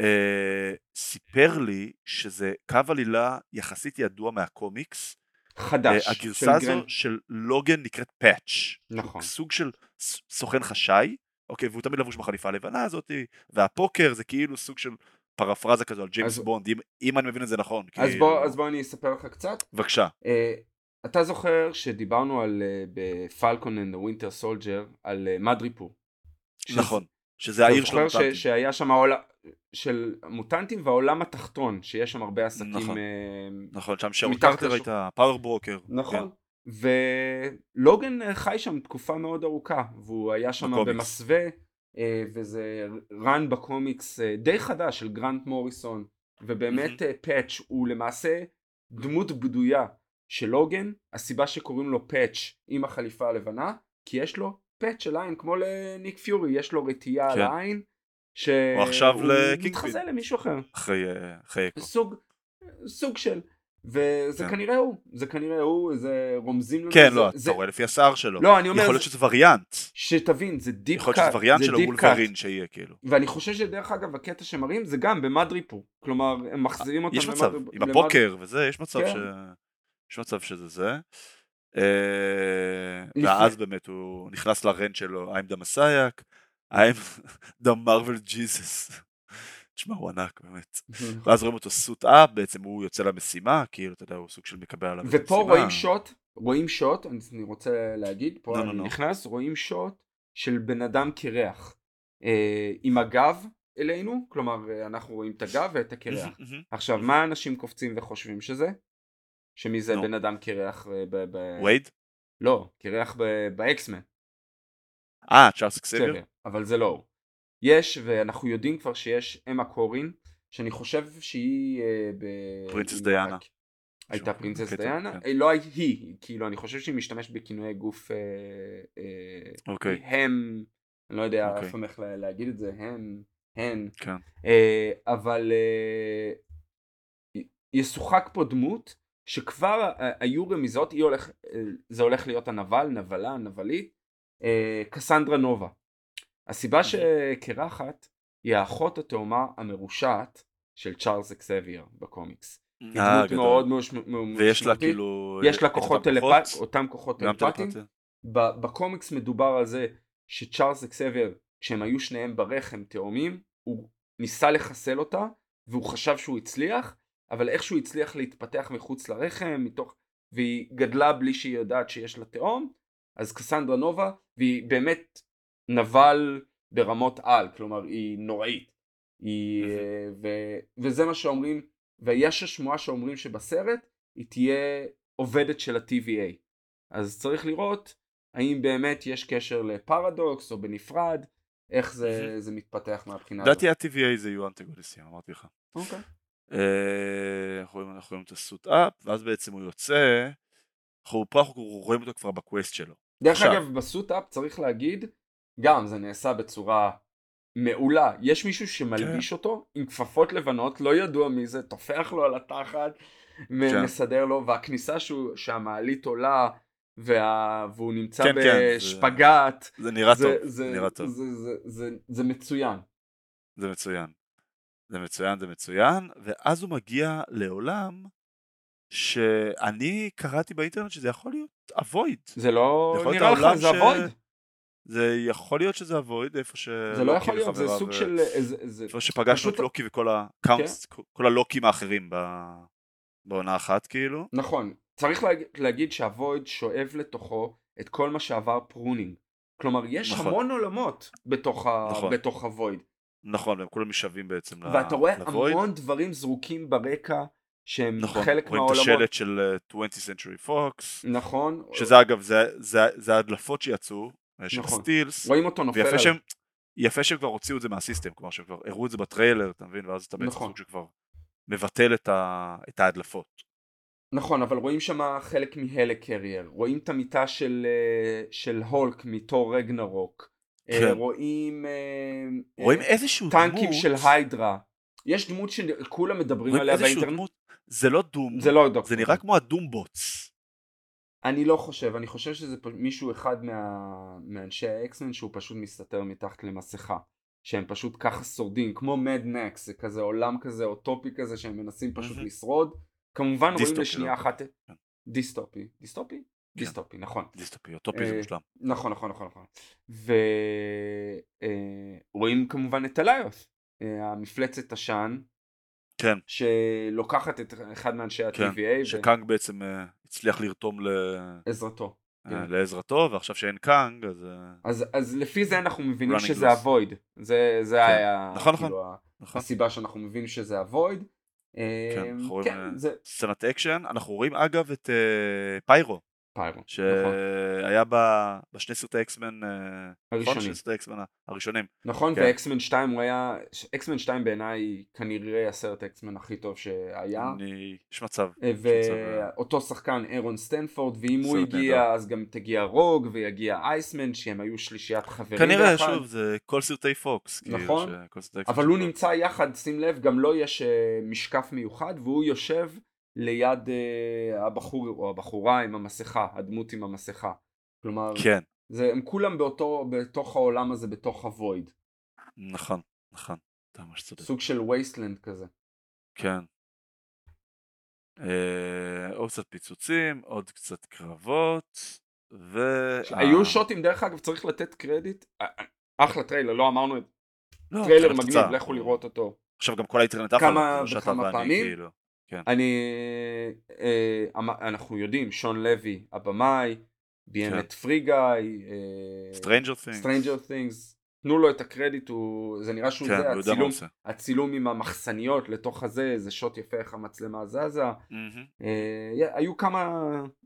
אה, סיפר לי שזה קו עלילה יחסית ידוע מהקומיקס, חדש. אה, של הגרסה הזו גרנד- של לוגן נקראת פאץ', נכון. סוג של סוכן חשאי, אוקיי, והוא תמיד לבוש בחליפה הלבנה הזאתי, והפוקר זה כאילו סוג של פרפרזה כזו על ג'יימס אז- בונד, אם, אם אני מבין את זה נכון. אז כאילו. בוא, אז בוא אני אספר לך קצת. בבקשה. אה, אתה זוכר שדיברנו על ב Falcon and Winter Soldier על אה, מדריפור. נכון, שזה העיר של אתה זוכר המוטנטים. שהיה שם העולם של מוטנטים והעולם התחתון שיש שם הרבה עסקים. נכון. אה, נכון, שם שרון מתחת קרטר לשוק. הייתה Power Broker. נכון. ולוגן אה, חי שם תקופה מאוד ארוכה והוא היה שם בקומיקס. במסווה אה, וזה רן בקומיקס אה, די חדש של גרנט מוריסון ובאמת אה, פאץ' הוא למעשה דמות בדויה של לוגן הסיבה שקוראים לו פאץ' עם החליפה הלבנה כי יש לו פאץ' של עין כמו לניק פיורי יש לו רטייה על כן. העין הוא עכשיו שהוא לקינג מתחזה למישהו אחר אחרי אה, אחרי אקו. סוג, סוג של. וזה כן. כנראה הוא, זה כנראה הוא, זה רומזים לנו. כן, זה- לא, אתה זה- רואה לפי השיער שלו. לא, אני אומר, יכול להיות זה- שזה וריאנט. שתבין, זה deep יכול cut, להיות שזה וריאנט זה של deep הוולברין שיהיה, כאילו. ואני חושב שדרך אגב הקטע שמראים זה גם במדריפור, כלומר הם מחזירים אותם יש מצב, למד- עם למד- הפוקר וזה, יש מצב כן. ש... יש מצב שזה זה. אה, ואז באמת הוא נכנס ל rant שלו, I'm the Messiah, I'm the Marvel Jesus. תשמע, הוא ענק, באמת. ואז רואים אותו suit up, בעצם הוא יוצא למשימה, כאילו, אתה יודע, הוא סוג של מקבל עליו את ופה. רואים שוט, רואים שוט, אני רוצה להגיד, פה נו, אני נו, נו. נכנס, רואים שוט של בן אדם קרח, אה, עם הגב אלינו, כלומר אה, אנחנו רואים את הגב ואת הקרח. מהמם. עכשיו, מה אנשים קופצים וחושבים שזה? שמי זה נו. בן אדם קרח אה, ב... ב- וייד? לא, קרח ב- באקסמן. אה, צ'ארלס? בסדר, אבל זה לא הוא. יש, ואנחנו יודעים כבר שיש אמה קורין, שאני חושב שהיא... אה, ב- פרינסס עם דיאנה. הייתה קטע, דיאנה? כן. אה, לא היא, כאילו אני חושב שהיא משתמשת בכינויי גוף אוקיי, הם, אני לא יודע אוקיי. איפה איך לה- להגיד את זה, הם, הן, כן. אבל י- ישוחק פה דמות שכבר אה, היו רמיזות, הולך, אה, זה הולך להיות הנבל, נבלה, נבלית, אה, קסנדרה נובה. הסיבה שקרחת היא האחות התאומה המרושעת של צ'ארלס אקסבייר בקומיקס. היא דמות. מאוד משמעותית. ויש לה כאילו... יש לה כוחות אותם טלפ... אותם כוחות? ב- בקומיקס מדובר על זה שצ'ארלס אקסבייר, כשהם היו שניהם ברחם תאומים, הוא ניסה לחסל אותה, והוא חשב שהוא הצליח, אבל איכשהו הצליח להתפתח מחוץ לרחם, מתוך... והיא גדלה בלי שהיא יודעת שיש לה תאום, אז קסנדרה נובה, והיא באמת נבל ברמות על, כלומר היא נוראית. היא. אה, ו... וזה מה שאומרים, ויש השמועה שאומרים שבסרט היא תהיה עובדת של ה-TVA. אז צריך לראות האם באמת יש קשר לפרדוקס או בנפרד, איך זה. זה מתפתח מהבחינה הזאת. לדעתי ה-TVA זה יהיו אנטגוניסטים, אמרתי לך. אוקיי. אה, אנחנו רואים- אנחנו רואים את הסוט אפ, ואז בעצם הוא יוצא, אנחנו פה אנחנו רואים אותו כבר בקווסט שלו. דרך עכשיו. אגב, בסוט-אפ צריך להגיד, גם זה נעשה בצורה מעולה. יש מישהו כן. שמלביש אותו עם כפפות לבנות, לא ידוע מי זה, טופח לו על התחת, כן. מסדר לו, והכניסה שהוא, שהמעלית עולה, וה... והוא נמצא כן, כן, זה- בשפגאט. זה נראה זה, טוב, זה, זה נראה טוב, זה, זה, זה, זה מצוין. זה מצוין. זה מצוין, זה מצוין, ואז הוא מגיע לעולם שאני קראתי באינטרנט שזה יכול להיות ה void. זה לא להיות נראה לך, זה ש- ה void. זה יכול להיות שזה ה void, איפה ש... זה לא יכול להיות, זה סוג של... איזה- זה- איפה שפגשנו פשוט את לוקי וכל הקאונטס, כל הלוקים האחרים ב- בעונה אחת כאילו. נכון. צריך להגיד, להגיד שה void שואב לתוכו את כל מה שעבר pruning. כלומר, יש נכון. המון עולמות בתוך, ה... נכון. בתוך הוויד. נכון, והם כולם משווים בעצם ל- ואתה רואה ל void. המון דברים זרוקים ברקע שהם נכון, חלק רואים את מהעולמות. השלט של uh, 20th Century Fox, נכון. שזה אגב, זה, זה, זה ההדלפות שיצאו, אה, של נכון. סטילס, רואים אותו נופל ויפה. שהם, יפה שהם כבר הוציאו את זה מהסיסטם, כלומר שהם כבר הראו את זה בטריילר, אתה מבין? ואז אתה בעצם נכון. סוג שכבר מבטל את, ה, את ההדלפות. נכון, אבל רואים שם חלק מהלק קרייר. רואים את המיטה של, אה, של הולק מתור רגנרוק. אה, כן. רואים... אה, רואים אה, איזשהו טנקים דמות, של היידרה. יש דמות שכולם מדברים רואים עליה איזשהו באינטרנט. דמות, זה לא דום, זה לא דוקטור. זה נראה כמו ה Doombots. אני לא חושב, אני חושב שזה מישהו אחד מה... מאנשי האקסמן שהוא פשוט מסתתר מתחת למסכה. שהם פשוט ככה שורדים, כמו מד מקס, זה כזה עולם כזה אוטופי כזה שהם מנסים פשוט. לשרוד. כמובן רואים דיסטופי, לשנייה לא אחת... כן. דיסטופי. דיסטופי? דיסטופי, נכון. דיסטופי, אוטופי זה אה, מושלם. נכון, נכון, נכון, נכון. ורואים כמובן את אליות', אה, המפלצת עשן, כן, שלוקחת את אחד מאנשי כן, ה-TVA שקאנג בעצם אה, הצליח לרתום ל- ועזרתו. אה, כן. לעזרתו, ועכשיו שאין קאנג, אז... אה, אז, אז לפי זה אנחנו מבינים שזה. ה void. זה, זה כן. היה נכון, כאילו, ה- נכון? הסיבה שאנחנו מבינים שזה ה void. כן, אנחנו רואים, אה, כן, סצנת אקשן, אנחנו רואים אגב את אה, פיירו, פיירו. נכון. שהיה ב- בשני סרטי אקסמן, אה, נכון? הראשונים. אקסמן הראשונים. נכון, כן. ואקסמן 2 הוא היה, אקסמן 2 בעיניי כנראה הסרט אקסמן הכי טוב שהיה. אני, יש מצב. אה, יש אה, ואותו שחקן אהרון סטנפורד, ואם הוא הגיע נהדר. אז גם תגיע רוג ויגיע אייסמן, שהם היו שלישיית חברים כנראה, ביחד. שוב, זה כל סרטי פוקס. כאילו, נכון. ש- סרטי אבל הוא. נמצא יחד, שים לב, גם לו יש אה, משקף מיוחד, והוא יושב ליד אה, הבחור או הבחורה עם המסכה, הדמות עם המסכה. כלומר, כן, זה, הם כולם באותו, בתוך העולם הזה, בתוך ה void. נכון, נכון, אתה ממש צודק. סוג של wasteland כזה. כן. אה, עוד קצת פיצוצים, עוד קצת קרבות, ו... היו אה, שוטים, דרך אגב, צריך לתת קרדיט. אה, אה, אחלה טריילר, לא אמרנו את זה. לא, טריילר מגניב. לכו לראות אותו. עכשיו גם כל האינטרנט עף כמה עליו, שאתה וכמה פעמים. כאילו. כן, אני, אה, אמ- אנחנו יודעים, שון לוי, הבמאי, ביים. את Stranger Things. Stranger Things, תנו לו את הקרדיט, הוא, זה נראה שהוא כן, זה, הצילום. הצילום עם המחסניות לתוך הזה, זה שוט יפה איך המצלמה זזה, מהמם. אה, היו כמה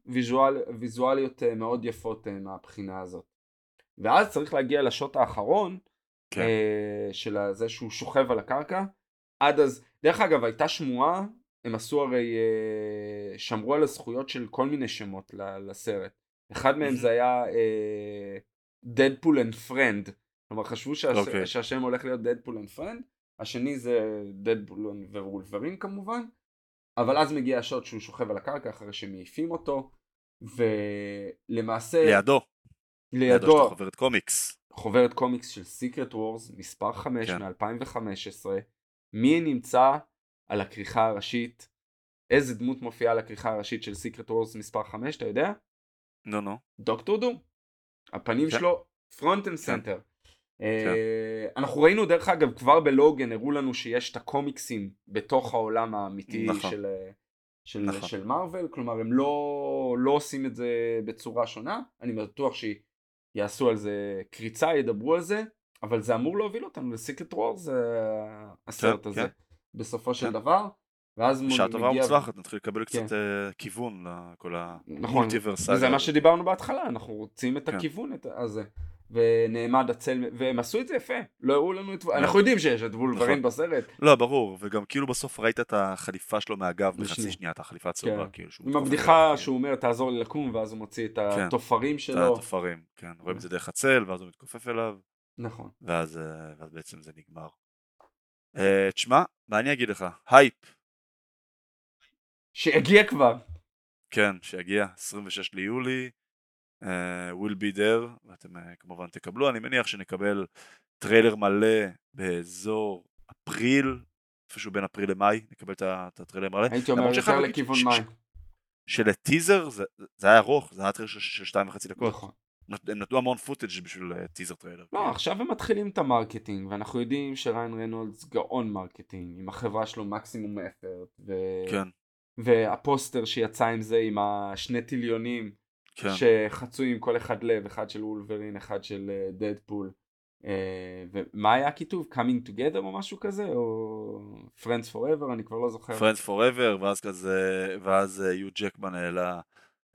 ויזואל, ויזואליות אה, מאוד יפות אה, מהבחינה הזאת. ואז צריך להגיע לשוט האחרון, כן. אה, של זה שהוא שוכב על הקרקע. עד אז, דרך אגב, הייתה שמועה, הם עשו הרי, אה, שמרו על הזכויות של כל מיני שמות ל- לסרט. אחד מהם. זה היה דדפול and Friend. כלומר, חשבו שהש- אוקיי. שהשם הולך להיות דדפול and Friend. השני זה דדפול ווולברין כמובן. אבל אז מגיע השוט שהוא שוכב על הקרקע אחרי שמעיפים אותו. ולמעשה, לידו, לידו לידו, חוברת קומיקס. חוברת קומיקס של Secret Wars מספר 5 כן. מ-2015 מי נמצא על הכריכה הראשית איזה דמות מופיעה על הכריכה הראשית של Secret Wars מספר 5 אתה יודע? נו נו. דוקטור דום הפנים כן. שלו front and center אנחנו ראינו דרך אגב כבר בלוגן הראו לנו שיש את הקומיקסים בתוך העולם האמיתי נכון. של, אה, של, נכון. של מארוול כלומר הם לא, לא עושים את זה בצורה שונה אני בטוח שיעשו על זה קריצה ידברו על זה אבל זה אמור להוביל אותנו לסיקרט וורס הסרט כן, הזה כן. בסופו של כן. דבר ואז מ- בשעה טובה מגיע- ומוצלחת נתחיל לקבל כן. קצת אה, כיוון לכל נכון, המולטיברס. וזה הזה. מה שדיברנו בהתחלה, אנחנו רוצים את כן. הכיוון את הזה. ונעמד הצל, והם עשו את זה יפה, לא הראו לנו את, אנחנו יודעים שיש את וולברין נכון. בסרט, לא, ברור, וגם כאילו בסוף ראית את החליפה שלו מהגב בחצי. שנייה, את החליפה הצהובה, כן. כאילו. שהוא עם הבדיחה אליו, שהוא אומר תעזור לי לקום, ואז הוא מוציא את כן. התופרים את שלו, התופרים, כן, רואים את זה דרך הצל, ואז הוא מתכופף אליו, נכון, ואז אה, ואז בעצם זה נגמר. אה, תשמע, מה אני אגיד לך? הייפ, שיגיע כבר, כן, שיגיע, 26 ליולי, אה, will be there, ואתם אה, כמובן תקבלו, אני מניח שנקבל טריילר מלא באזור אפריל, איפשהו בין אפריל למאי, נקבל את הטריילר מלא. הייתי אומר יותר לכיוון מאי, שלטיזר זה, זה היה ארוך, זה היה טריילר של- שתיים וחצי דקות. נכון, הם נתנו המון footage בשביל אה, teaser trailer. לא עכשיו הם מתחילים את ה marketing, ואנחנו יודעים שריין רנולדס גאון marketing, עם החברה שלו Maximum Effort, ו... כן, והפוסטר שיצא עם זה עם השני מדליונים, כן. שחצו עם כל אחד לב, אחד של וולברין, אחד של דדפול. ומה היה הכיתוב? coming together או משהו כזה? או friends forever? אני כבר לא זוכר. Friends Forever, ואז כזה, ואז אה, יו ג'קמן העלה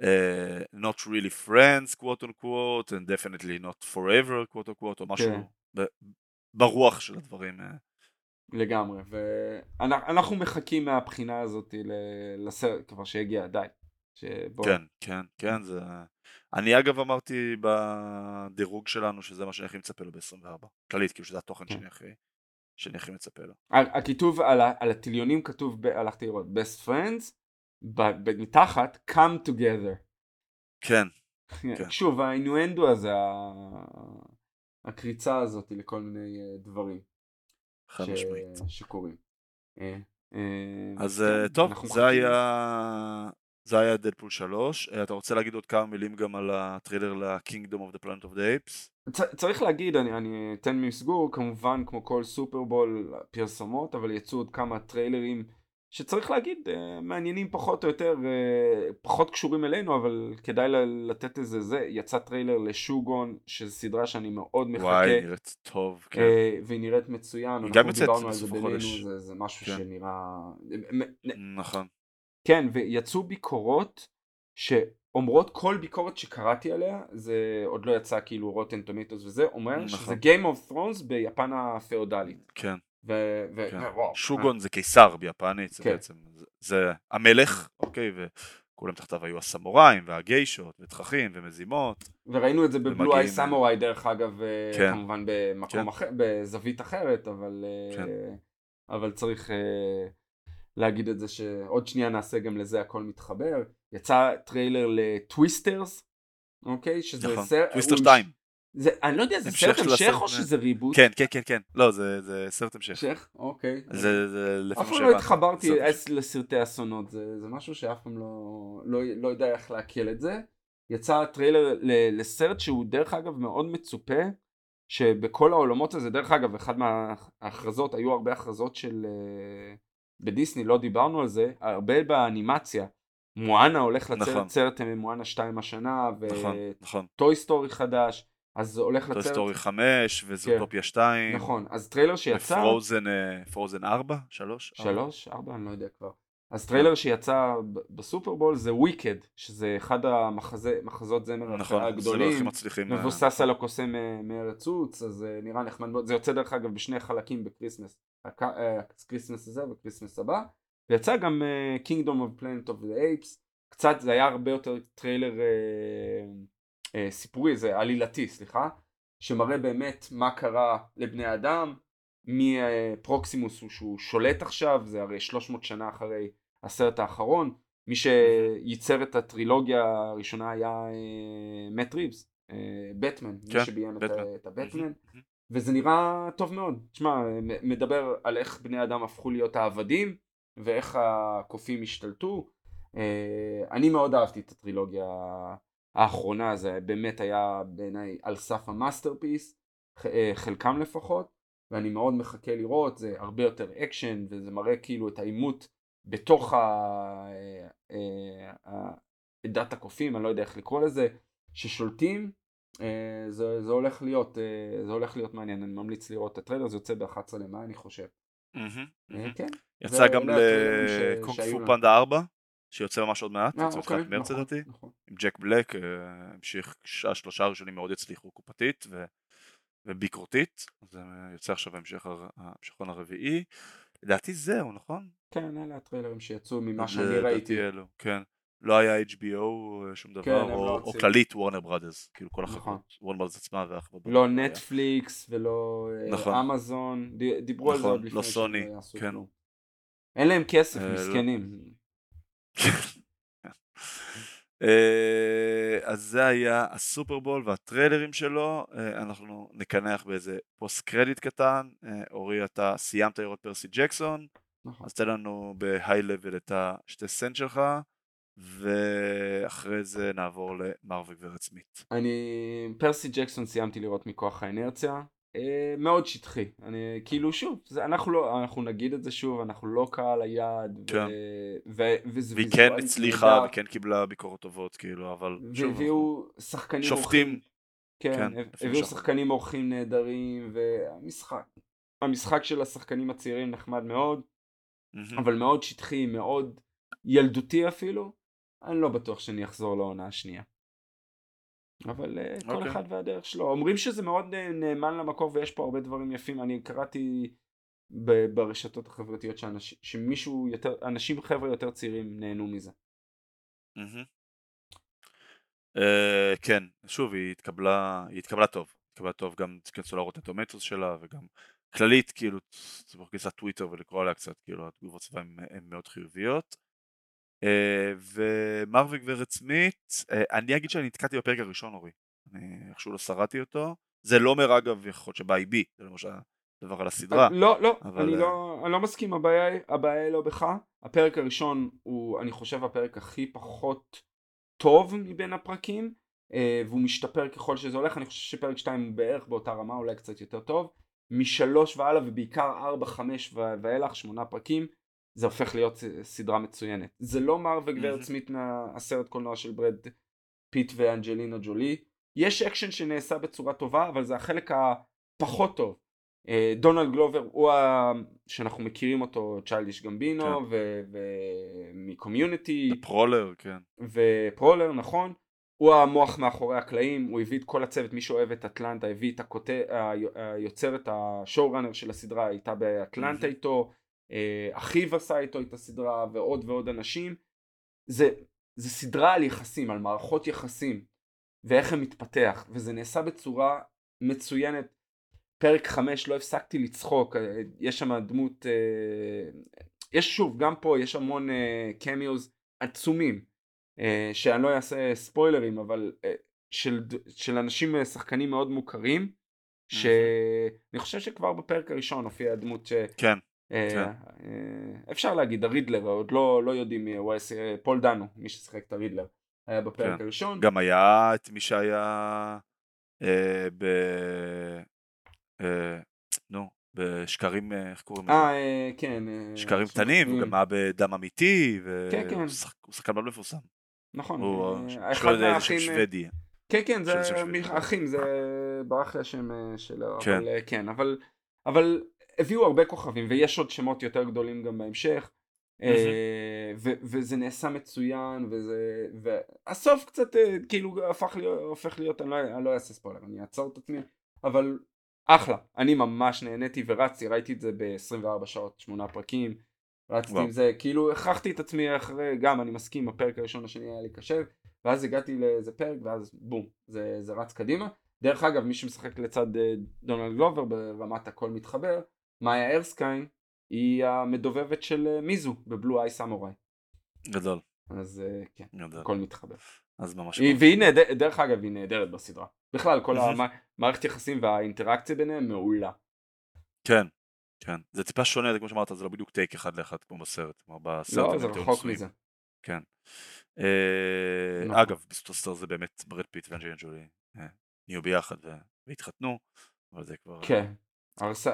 אה, not really friends, quote on quote, and definitely not forever, quote on quote, או משהו כן. ברוח של הדברים. אה. לגמרי. ואנחנו מחכים מהבחינה הזאת לסרט כבר שיגיע, די. שבוא... כן, כן, כן, זה... אני אגב אמרתי בדירוג שלנו שזה מה שאני הכי מצפה לו ב-24. כללית, כאילו שזה התוכן כן. שאני הכי, שאני הכי מצפה לו. הכיתוב על, על הטיליונים כתוב, ב- הלכתי לראות, best friends, מתחת, come together. כן, כן. שוב, האינואנדו הזה, הקריצה הזאת לכל מיני אה, דברים חד ש- משמעית. שקורים. אה, אה, אז כן, טוב, זה. היה... זה היה דדפול 3. אה, אתה רוצה להגיד עוד כמה מילים גם על הטריילר ל-Kingdom of the Planet of the Apes? צ- צריך להגיד, אני, אני אתן מסגור, כמובן כמו כל סופרבול פרסומות, אבל יצאו עוד כמה טריילרים שצריך להגיד, אה, מעניינים פחות או יותר, אה, פחות קשורים אלינו, אבל כדאי לתת איזה זה, יצא טריילר לשוגון, שזו סדרה שאני מאוד מחכה, וואי, נראית טוב, כן. אה, והיא נראית מצוין, היא גם יוצאת דיברנו על זה בסוף החודש. זה, זה משהו כן. שנראה... נכון. כן, ויצאו ביקורות שאומרות כל ביקורת שקראתי עליה, זה עוד לא יצא כאילו Rotten Tomatoes וזה, אומר נכון. שזה Game of Thrones ביפן הפאודלית. כן, ו... ו... כן. וואו. שוגון זה קיסר ביפנית, זה כן. בעצם, זה- זה המלך, אוקיי, וכולם תחתיו היו הסמוראים והגיישות ותככים ומזימות. וראינו את זה ב Blue Eye Samurai דרך אגב, אה, כן. כמובן במקום כן. אחר, בזווית אחרת, אבל, אה, כן. אבל צריך אה, להגיד את זה שעוד שנייה נעשה גם לזה הכל מתחבר. יצא טריילר לטוויסטרס, אוקיי? שזה נכון, סרט... טוויסטר הוא- 2. זה, אני לא יודע, זה סרט המשך או זה- שזה ריבוט? כן, כן, כן, כן. לא, זה זה סרט המשך. המשך? אוקיי. זה זה לפי אף מה פעם לא שהבנתי. התחברתי סרט המשך. אס לסרטי אסונות, זה, זה משהו שאף פעם לא, לא, לא יודע איך לעכל את זה. יצא טריילר ל- לסרט שהוא דרך אגב מאוד מצופה, שבכל העולמות הזה, דרך אגב, אחד מההכרזות, היו הרבה הכרזות של... אה, בדיסני, לא דיברנו על זה, הרבה באנימציה. מואנה הולך לצאת נכון. סרט אה, מואנה 2 השנה, נכון, נכון. ו Toy Story חדש, אז הולך Toy לצאת... Story 5 וזוטופיה 2. נכון, אז טריילר שיצא... ו Frozen, אה, Frozen 4? 3? שלוש? ארבע? אני לא יודע כבר. אז טריילר שיצא בסופרבול זה Wicked, שזה אחד המחזות זמר נכון, זה לא הגדולים, מצליחים. אה, מבוסס על הקוסם אה, מארץ עוץ, אז אה, נראה נחמד מאוד. זה יוצא דרך אגב בשני חלקים בקריסמס, הק- הקריסמס הזה וקריסמס הבא. ויצא גם Kingdom of Planet of the Apes, קצת, זה היה הרבה יותר טריילר אה, אה, סיפורי, זה עלילתי, סליחה, שמראה באמת מה קרה לבני אדם, מפרוקסימוס הוא שהוא שולט עכשיו, זה הרי 300 שנה אחרי הסרט האחרון, מי שייצר את הטרילוגיה הראשונה היה אה, מאט ריבס, אה, בטמן, כן, מי שביים את, את הבטמן. וזה נראה טוב מאוד. תשמע, מדבר על איך בני אדם הפכו להיות העבדים, ואיך הקופים השתלטו. אה, אני מאוד אהבתי את הטרילוגיה האחרונה, זה באמת היה בעיניי על סף ה masterpiece, אה, חלקם לפחות, ואני מאוד מחכה לראות, זה הרבה יותר אקשן, וזה מראה כאילו את העימות בתוך ה- אה, אה, עדת הקופים, אני לא יודע איך לקרוא לזה, ששולטים, זה, זה הולך להיות, זה הולך להיות מעניין, אני ממליץ לראות את הטריילר, זה יוצא ב-11 למאי אני חושב. אה, מהמם. כן. יצא גם לקונג פו. פנדה 4, שיוצא ממש עוד מעט, אה, יוצא אוקיי, בתחילת מרץ נכון, לדעתי, נכון. עם ג'ק בלק, אה, המשיך, השלושה הראשונים מאוד הצליחו קופתית ו- וביקורתית, אז אה, יוצא עכשיו ההמשך הר- ההמשכון הרביעי, לדעתי זהו, נכון? כן, אלה הטריילרים שיצאו ממה שאני ראיתי. אלו, כן. לא היה HBO שום כן, דבר, הם או לא או. כללית וורנר בראדרס, כאילו כל נכון. החברות, וורנר בראדרס עצמה והחברות. לא לא. נטפליקס ולא נכון. אמזון, דיברו על זה נכון, עוד לפני לא שהם סוני, כן. אין להם כסף, לא. מסכנים. אה, אז זה היה הסופרבול והטריילרים שלו, אה, אנחנו נקנח באיזה פוסט קרדיט קטן, אה, אורי אתה סיימת לראות פרסי ג'קסון, נכון. אז תן לנו בהיי לבל את השתי סנט שלך, ואחרי זה נעבור למר וגברת סמית. אני, פרסי ג'קסון סיימתי לראות מכוח האנרציה, אה, מאוד שטחי, אני כאילו שוב, זה, אנחנו לא, אנחנו נגיד את זה שוב, אנחנו לא קהל היעד, ו- כן. ו- וזה והיא כן ויזואלית הצליחה נהדר, וכן קיבלה ביקורות טובות, כאילו, אבל שוב, והביאו שחקנים שופטים, אורחים, כן, כן, הביאו שאנחנו- שחקנים אורחים נהדרים, והמשחק, המשחק של השחקנים הצעירים נחמד מאוד, מהמם. אבל מאוד שטחי, מאוד ילדותי אפילו, אני לא בטוח שאני אחזור לעונה השנייה. אבל אה, כל אוקיי. אחד והדרך שלו. אומרים שזה מאוד אה, נאמן למקור ויש פה הרבה דברים יפים. אני קראתי ב- ברשתות החברתיות שאנש, שמישהו יותר, אנשים חבר'ה יותר צעירים נהנו מזה. אה, כן, שוב, היא התקבלה, היא התקבלה טוב, התקבלה טוב, גם תיכנסו להראות את הטומטוס שלה, וגם כללית, כאילו, צריך להכניס טוויטר ולקרוא עליה קצת, כאילו, התגובות סביבה הן מאוד חיוביות. ומר וגברת סמית, אה, אני אגיד שאני נתקעתי בפרק הראשון, אורי, אני איכשהו לא שרדתי אותו, זה לא אומר אגב, יכול להיות שבאה בי, זה לא למשל דבר על הסדרה, לא, לא, אבל, אני אה, לא, אני לא מסכים, הבעיה, הבעיה היא לא בך. הפרק הראשון הוא, אני חושב, הפרק הכי פחות טוב מבין הפרקים, אה, והוא משתפר ככל שזה הולך. אני חושב שפרק 2 הוא בערך באותה רמה, אולי קצת יותר טוב. משלוש והלאה, ובעיקר ארבע, חמש ואילך, שמונה פרקים, זה הופך להיות סדרה מצוינת. זה לא מר וגברת. סמית מהסרט קולנוע של ברד פיט ואנג'לינה ג'ולי. יש אקשן שנעשה בצורה טובה, אבל זה החלק הפחות טוב. אה, דונלד גלובר הוא ה... שאנחנו מכירים אותו, צ'יילדיש גמבינו, כן. ומקומיוניטי, Prowler, כן, ו Prowler, נכון? הוא המוח מאחורי הקלעים, הוא הביא את כל הצוות, מי שאוהב את אטלנטה, הביא את הכותב, היוצרת, השואו ראנר של הסדרה הייתה באטלנטה. איתו, אחיו עשה איתו את הסדרה, ועוד ועוד אנשים. זה, זה סדרה על יחסים, על מערכות יחסים, ואיך הם מתפתח, וזה נעשה בצורה מצוינת. פרק 5 לא הפסקתי לצחוק, אה, יש שם דמות, אה, יש שוב, גם פה יש המון קמיוז עצומים, שאני לא אעשה ספוילרים, אבל של, של אנשים, שחקנים מאוד מוכרים, שאני חושב שכבר בפרק הראשון הופיעה דמות ש... כן. כן. Uh, אפשר להגיד, הרידלר, עוד לא, לא יודעים מי הוא, פול דנו, מי ששיחק את הרידלר, היה בפרק כן. הראשון. גם היה את מי שהיה אה, ב... אה, נו, בשקרים, אה, איך קוראים לזה? אה, כן. שקרים קטנים, הוא גם היה בדם אמיתי, והוא כן, כן. שחקן מאוד מפורסם. נכון. הוא אחד מהאחים... שוודי. כן, כן, זה אחים, זה ברח לי השם שלו, כן. אבל כן, אבל, אבל הביאו הרבה כוכבים, ויש עוד שמות יותר גדולים גם בהמשך. וזה נעשה מצוין וזה והסוף קצת כאילו הפך להיות הופך להיות אני לא, אני לא אעשה ספוילר אני אעצור את עצמי אבל אחלה, אני ממש נהניתי ורצתי, ראיתי את זה ב-24 שעות, שמונה פרקים, רצתי וואו. עם זה, כאילו הכרחתי את עצמי אחרי, גם אני מסכים, הפרק הראשון השני היה לי קשה, ואז הגעתי לאיזה פרק ואז בום, זה, זה רץ קדימה. דרך אגב, מי שמשחק לצד אה, דונלד גלובר ברמת הכל מתחבר, מאיה ארסקיין, היא המדובבת של אה, מיזו בבלו איי סמוראי. גדול. אז אה, כן, גדול. הכל מתחבר. אז ממש... היא, והיא נהדרת, דרך אגב היא נהדרת בסדרה. בכלל כל המערכת יחסים והאינטראקציה ביניהם מעולה. כן, כן. זה טיפה שונה, כמו שאמרת, זה לא בדיוק take אחד לאחד כמו בסרט. כלומר בסרט לא, זה רחוק מזה. כן. אה, נכון. אגב, בסטוסטר זה באמת ברד פיט ואנג'לין ג'ולי נהיו ביחד והתחתנו, אבל זה כבר... כן. הרס,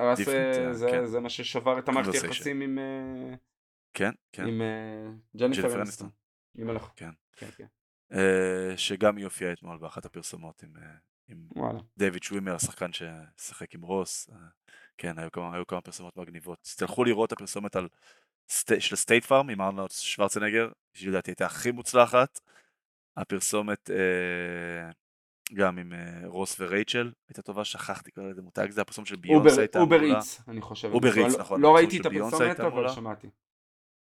זה, כן. זה מה ששבר את המערכת יחסים עם... כן, כן. עם ג'ניפר אנסטון. עם הלך. כן. כן, כן. אה, שגם היא הופיעה אתמול באחת הפרסומות עם, אה, עם דיוויד שווימר, השחקן ששיחק עם רוס. אה, כן, היו כמה, היו כמה פרסומות מגניבות. תלכו לראות את הפרסומת על, של State Farm עם ארנולד שוורצנגר, שהיא לדעתי הייתה הכי מוצלחת. הפרסומת גם עם רוס ורייצ'ל הייתה טובה, שכחתי כבר איזה מותג, זה הפרסומת של ביונסה הייתה מעולה. Uber Eats, אני חושב. Uber Eats, נכון. לא ראיתי את הפרסומת, אבל שמעתי.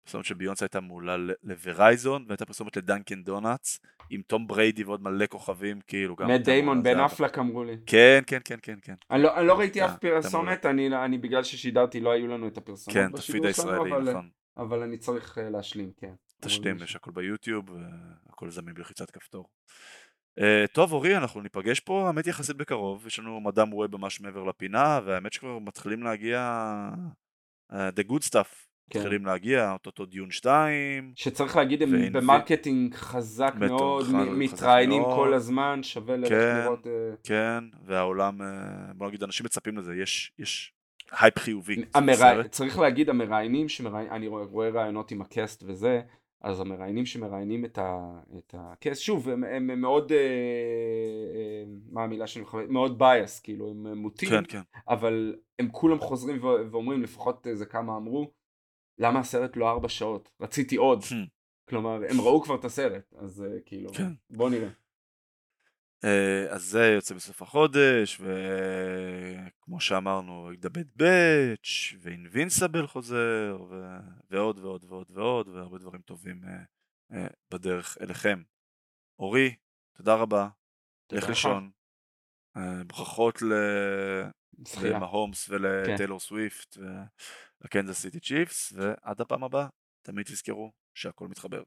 פרסומת של ביונסה הייתה מעולה ל Verizon והייתה פרסומת ל Dunkin' Donuts עם תום בריידי ועוד מלא כוכבים כאילו גם... מאט דיימון בן אפלק אמרו לי. כן כן כן כן כן. אני לא, לא ראיתי אף פרסומת אני, אני בגלל ששידרתי לא היו לנו את הפרסומות כן, שלנו אבל, נכון. אבל אני צריך אה, להשלים כן. תשלים יש הכל ביוטיוב והכל זמין בלחיצת כפתור. Uh, טוב אורי אנחנו ניפגש פה האמת יחסית בקרוב יש לנו מדאם רואה ממש מעבר לפינה והאמת שכבר מתחילים להגיע uh, the good stuff כן. מתחילים להגיע, אותו דיון 2. שצריך להגיד, הם ואינפ... ב marketing חזק מאוד, מתראיינים כל הזמן, שווה ללכת כן, לראות... אה, כן, והעולם, אה, בוא נגיד, אנשים מצפים לזה, יש, יש הייפ חיובי. המרא... צריך להגיד, המראיינים, שמראי... אני רואה, רואה ראיונות עם ה cast וזה, אז המראיינים שמראיינים את, ה... את ה cast, שוב, הם, הם, הם מאוד, אה, אה, מה המילה שאני מחפש, מאוד biased, כאילו, הם מוטים, כן, כן. אבל הם כולם חוזרים ואומרים, לפחות איזה כמה אמרו, למה הסרט לא ארבע שעות? רציתי עוד. Hmm. כלומר, הם ראו כבר את הסרט, אז uh, כאילו, כן. בוא נראה. אה, אז זה יוצא בסוף החודש, וכמו שאמרנו, התאבד בץ', ואינווינסיבל חוזר, ו... ועוד ועוד ועוד ועוד, והרבה דברים טובים אה, אה, בדרך אליכם. אורי, תודה רבה. תודה לך. לישון. ברכות ל... למהומס כן. ולטיילור כן. סוויפט ולקנזס סיטי צ'יפס, ועד הפעם הבאה, תמיד תזכרו שהכל מתחבר.